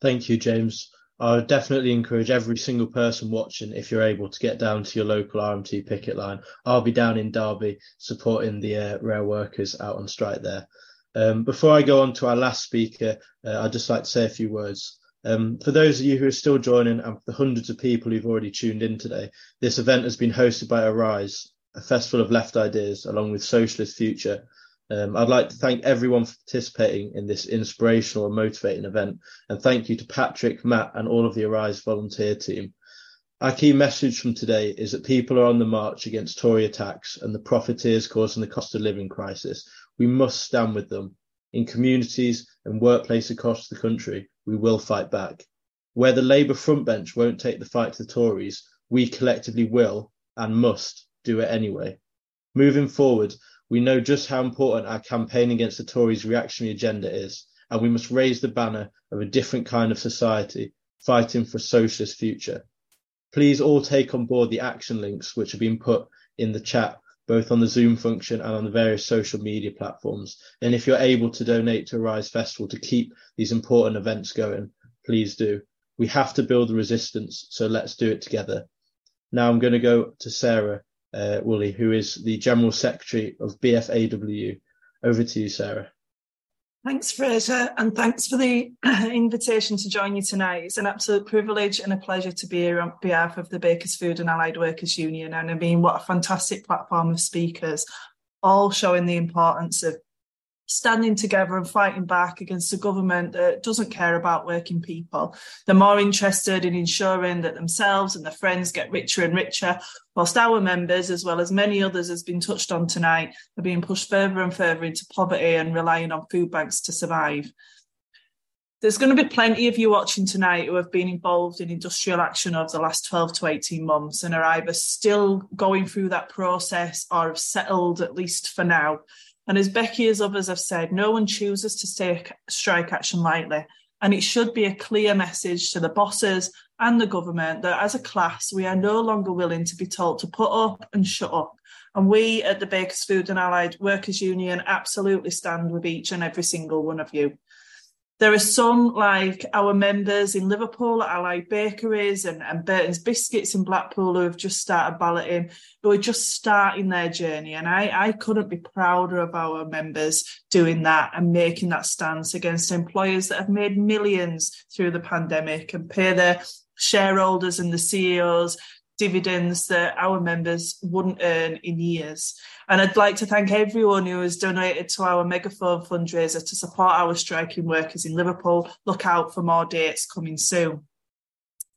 Thank you, James. I would definitely encourage every single person watching, if you're able to get down to your local RMT picket line. I'll be down in Derby supporting the uh, rail workers out on strike there. Um, before I go on to our last speaker, uh, I'd just like to say a few words. Um, for those of you who are still joining and the hundreds of people who've already tuned in today, this event has been hosted by Arise, a festival of left ideas, along with Socialist Future, um, I'd like to thank everyone for participating in this inspirational and motivating event, and thank you to Patrick, Matt, and all of the Arise volunteer team. Our key message from today is that people are on the march against Tory attacks and the profiteers causing the cost of living crisis. We must stand with them. In communities and workplaces across the country, we will fight back. Where the Labour front bench won't take the fight to the Tories, we collectively will and must do it anyway. Moving forward, we know just how important our campaign against the Tories' reactionary agenda is, and we must raise the banner of a different kind of society, fighting for a socialist future. Please all take on board the action links which have been put in the chat, both on the Zoom function and on the various social media platforms. And if you're able to donate to Arise Festival to keep these important events going, please do. We have to build the resistance, so let's do it together. Now I'm going to go to Sarah uh, Woolley, who is the General Secretary of BFAWU. Over to you, Sarah. Thanks, Fraser, and thanks for the invitation to join you tonight. It's an absolute privilege and a pleasure to be here on behalf of the Bakers Food and Allied Workers Union. And I mean, what a fantastic platform of speakers, all showing the importance of standing together and fighting back against a government that doesn't care about working people. They're more interested in ensuring that themselves and their friends get richer and richer, whilst our members, as well as many others, has been touched on tonight, are being pushed further and further into poverty and relying on food banks to survive. There's going to be plenty of you watching tonight who have been involved in industrial action over the last 12 to 18 months and are either still going through that process or have settled, at least for now, and as Becky, as others have said, no one chooses to take strike action lightly. And it should be a clear message to the bosses and the government that as a class, we are no longer willing to be told to put up and shut up. And we at the Bakers Food and Allied Workers Union absolutely stand with each and every single one of you. There are some like our members in Liverpool at Allied Bakeries and, and Burton's Biscuits in Blackpool who have just started balloting, who are just starting their journey. And I, I couldn't be prouder of our members doing that and making that stance against employers that have made millions through the pandemic and pay their shareholders and the CEOs dividends that our members wouldn't earn in years. And I'd like to thank everyone who has donated to our megaphone fundraiser to support our striking workers in Liverpool. Look out for more dates coming soon.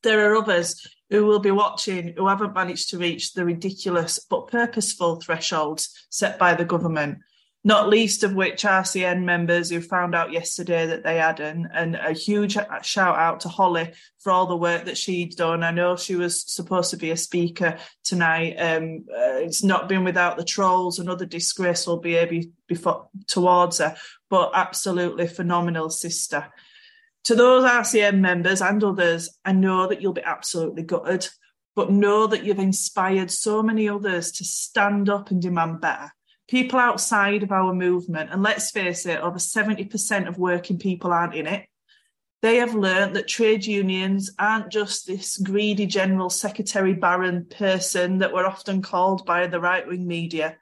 There are others who will be watching who haven't managed to reach the ridiculous but purposeful thresholds set by the government not least of which RCN members who found out yesterday that they hadn't. And a huge shout out to Holly for all the work that she'd done. I know she was supposed to be a speaker tonight. Um, uh, it's not been without the trolls and other disgraceful behaviour before towards her, but absolutely phenomenal sister. To those RCN members and others, I know that you'll be absolutely gutted, but know that you've inspired so many others to stand up and demand better people outside of our movement, and let's face it, over 70% of working people aren't in it. They have learned that trade unions aren't just this greedy general secretary baron person that we're often called by the right wing media,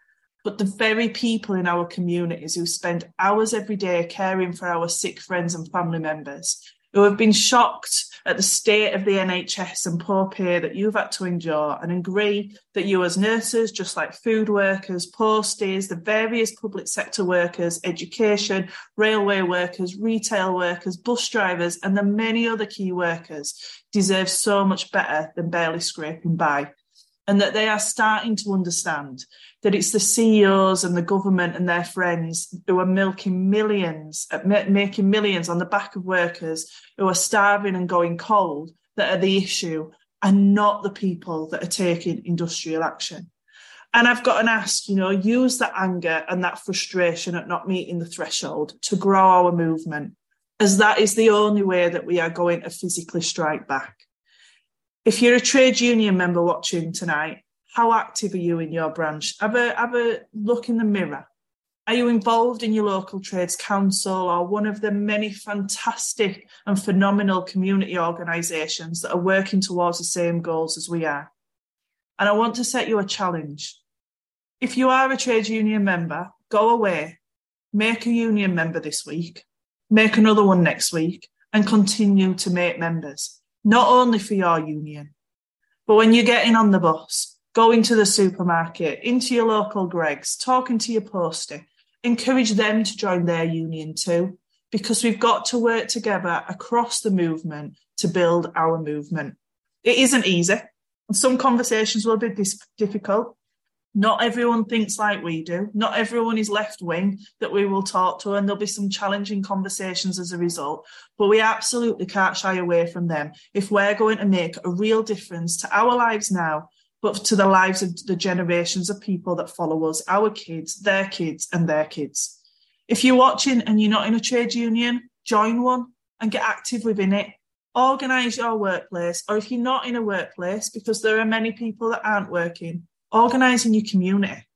but the very people in our communities who spend hours every day caring for our sick friends and family members, who have been shocked at the state of the NHS and poor pay that you've had to endure and agree that you, as nurses, just like food workers, posties, the various public sector workers, education, railway workers, retail workers, bus drivers, and the many other key workers, deserve so much better than barely scraping by. And that they are starting to understand that it's the CEOs and the government and their friends who are milking millions, uh, making millions on the back of workers who are starving and going cold that are the issue and not the people that are taking industrial action. And I've got an ask, you know, use that anger and that frustration at not meeting the threshold to grow our movement, as that is the only way that we are going to physically strike back. If you're a trade union member watching tonight, how active are you in your branch? Have a, have a look in the mirror. Are you involved in your local trades council or one of the many fantastic and phenomenal community organisations that are working towards the same goals as we are? And I want to set you a challenge. If you are a trade union member, go away, make a union member this week, make another one next week, and continue to make members, not only for your union, but when you're getting on the bus, going to the supermarket, into your local Greggs, talking to your postie, encourage them to join their union too, because we've got to work together across the movement to build our movement. It isn't easy. Some conversations will be difficult. Not everyone thinks like we do. Not everyone is left wing that we will talk to, and there'll be some challenging conversations as a result. But we absolutely can't shy away from them if we're going to make a real difference to our lives now, but to the lives of the generations of people that follow us, our kids, their kids, and their kids. If you're watching and you're not in a trade union, join one and get active within it organise your workplace, or if you're not in a workplace, because there are many people that aren't working, organise in your community.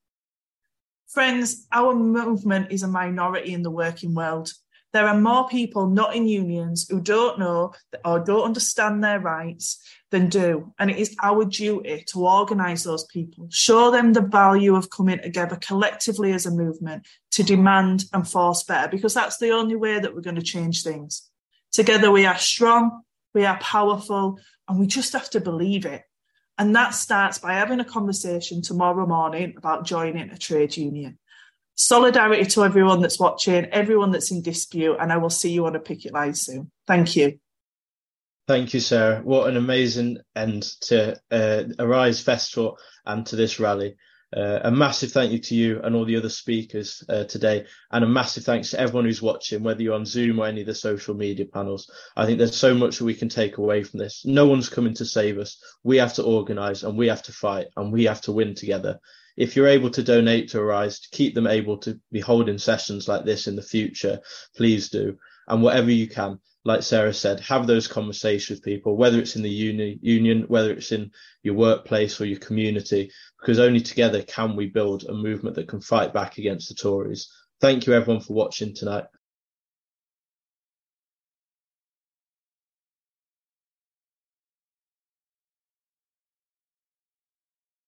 Friends, our movement is a minority in the working world. There are more people not in unions who don't know or don't understand their rights than do. And it is our duty to organise those people, show them the value of coming together collectively as a movement to demand and force better, because that's the only way that we're going to change things. Together we are strong, we are powerful, and we just have to believe it. And that starts by having a conversation tomorrow morning about joining a trade union. Solidarity to everyone that's watching, everyone that's in dispute, and I will see you on a picket line soon. Thank you. Thank you, Sarah. What an amazing end to uh, Arise Festival and to this rally. Uh, a massive thank you to you and all the other speakers uh, today, and a massive thanks to everyone who's watching, whether you're on Zoom or any of the social media panels. I think there's so much that we can take away from this. No one's coming to save us. We have to organise and we have to fight and we have to win together. If you're able to donate to Arise, to keep them able to be holding sessions like this in the future, please do. And whatever you can, like Sarah said, have those conversations with people, whether it's in the uni, union, whether it's in your workplace or your community, because only together can we build a movement that can fight back against the Tories. Thank you everyone for watching tonight.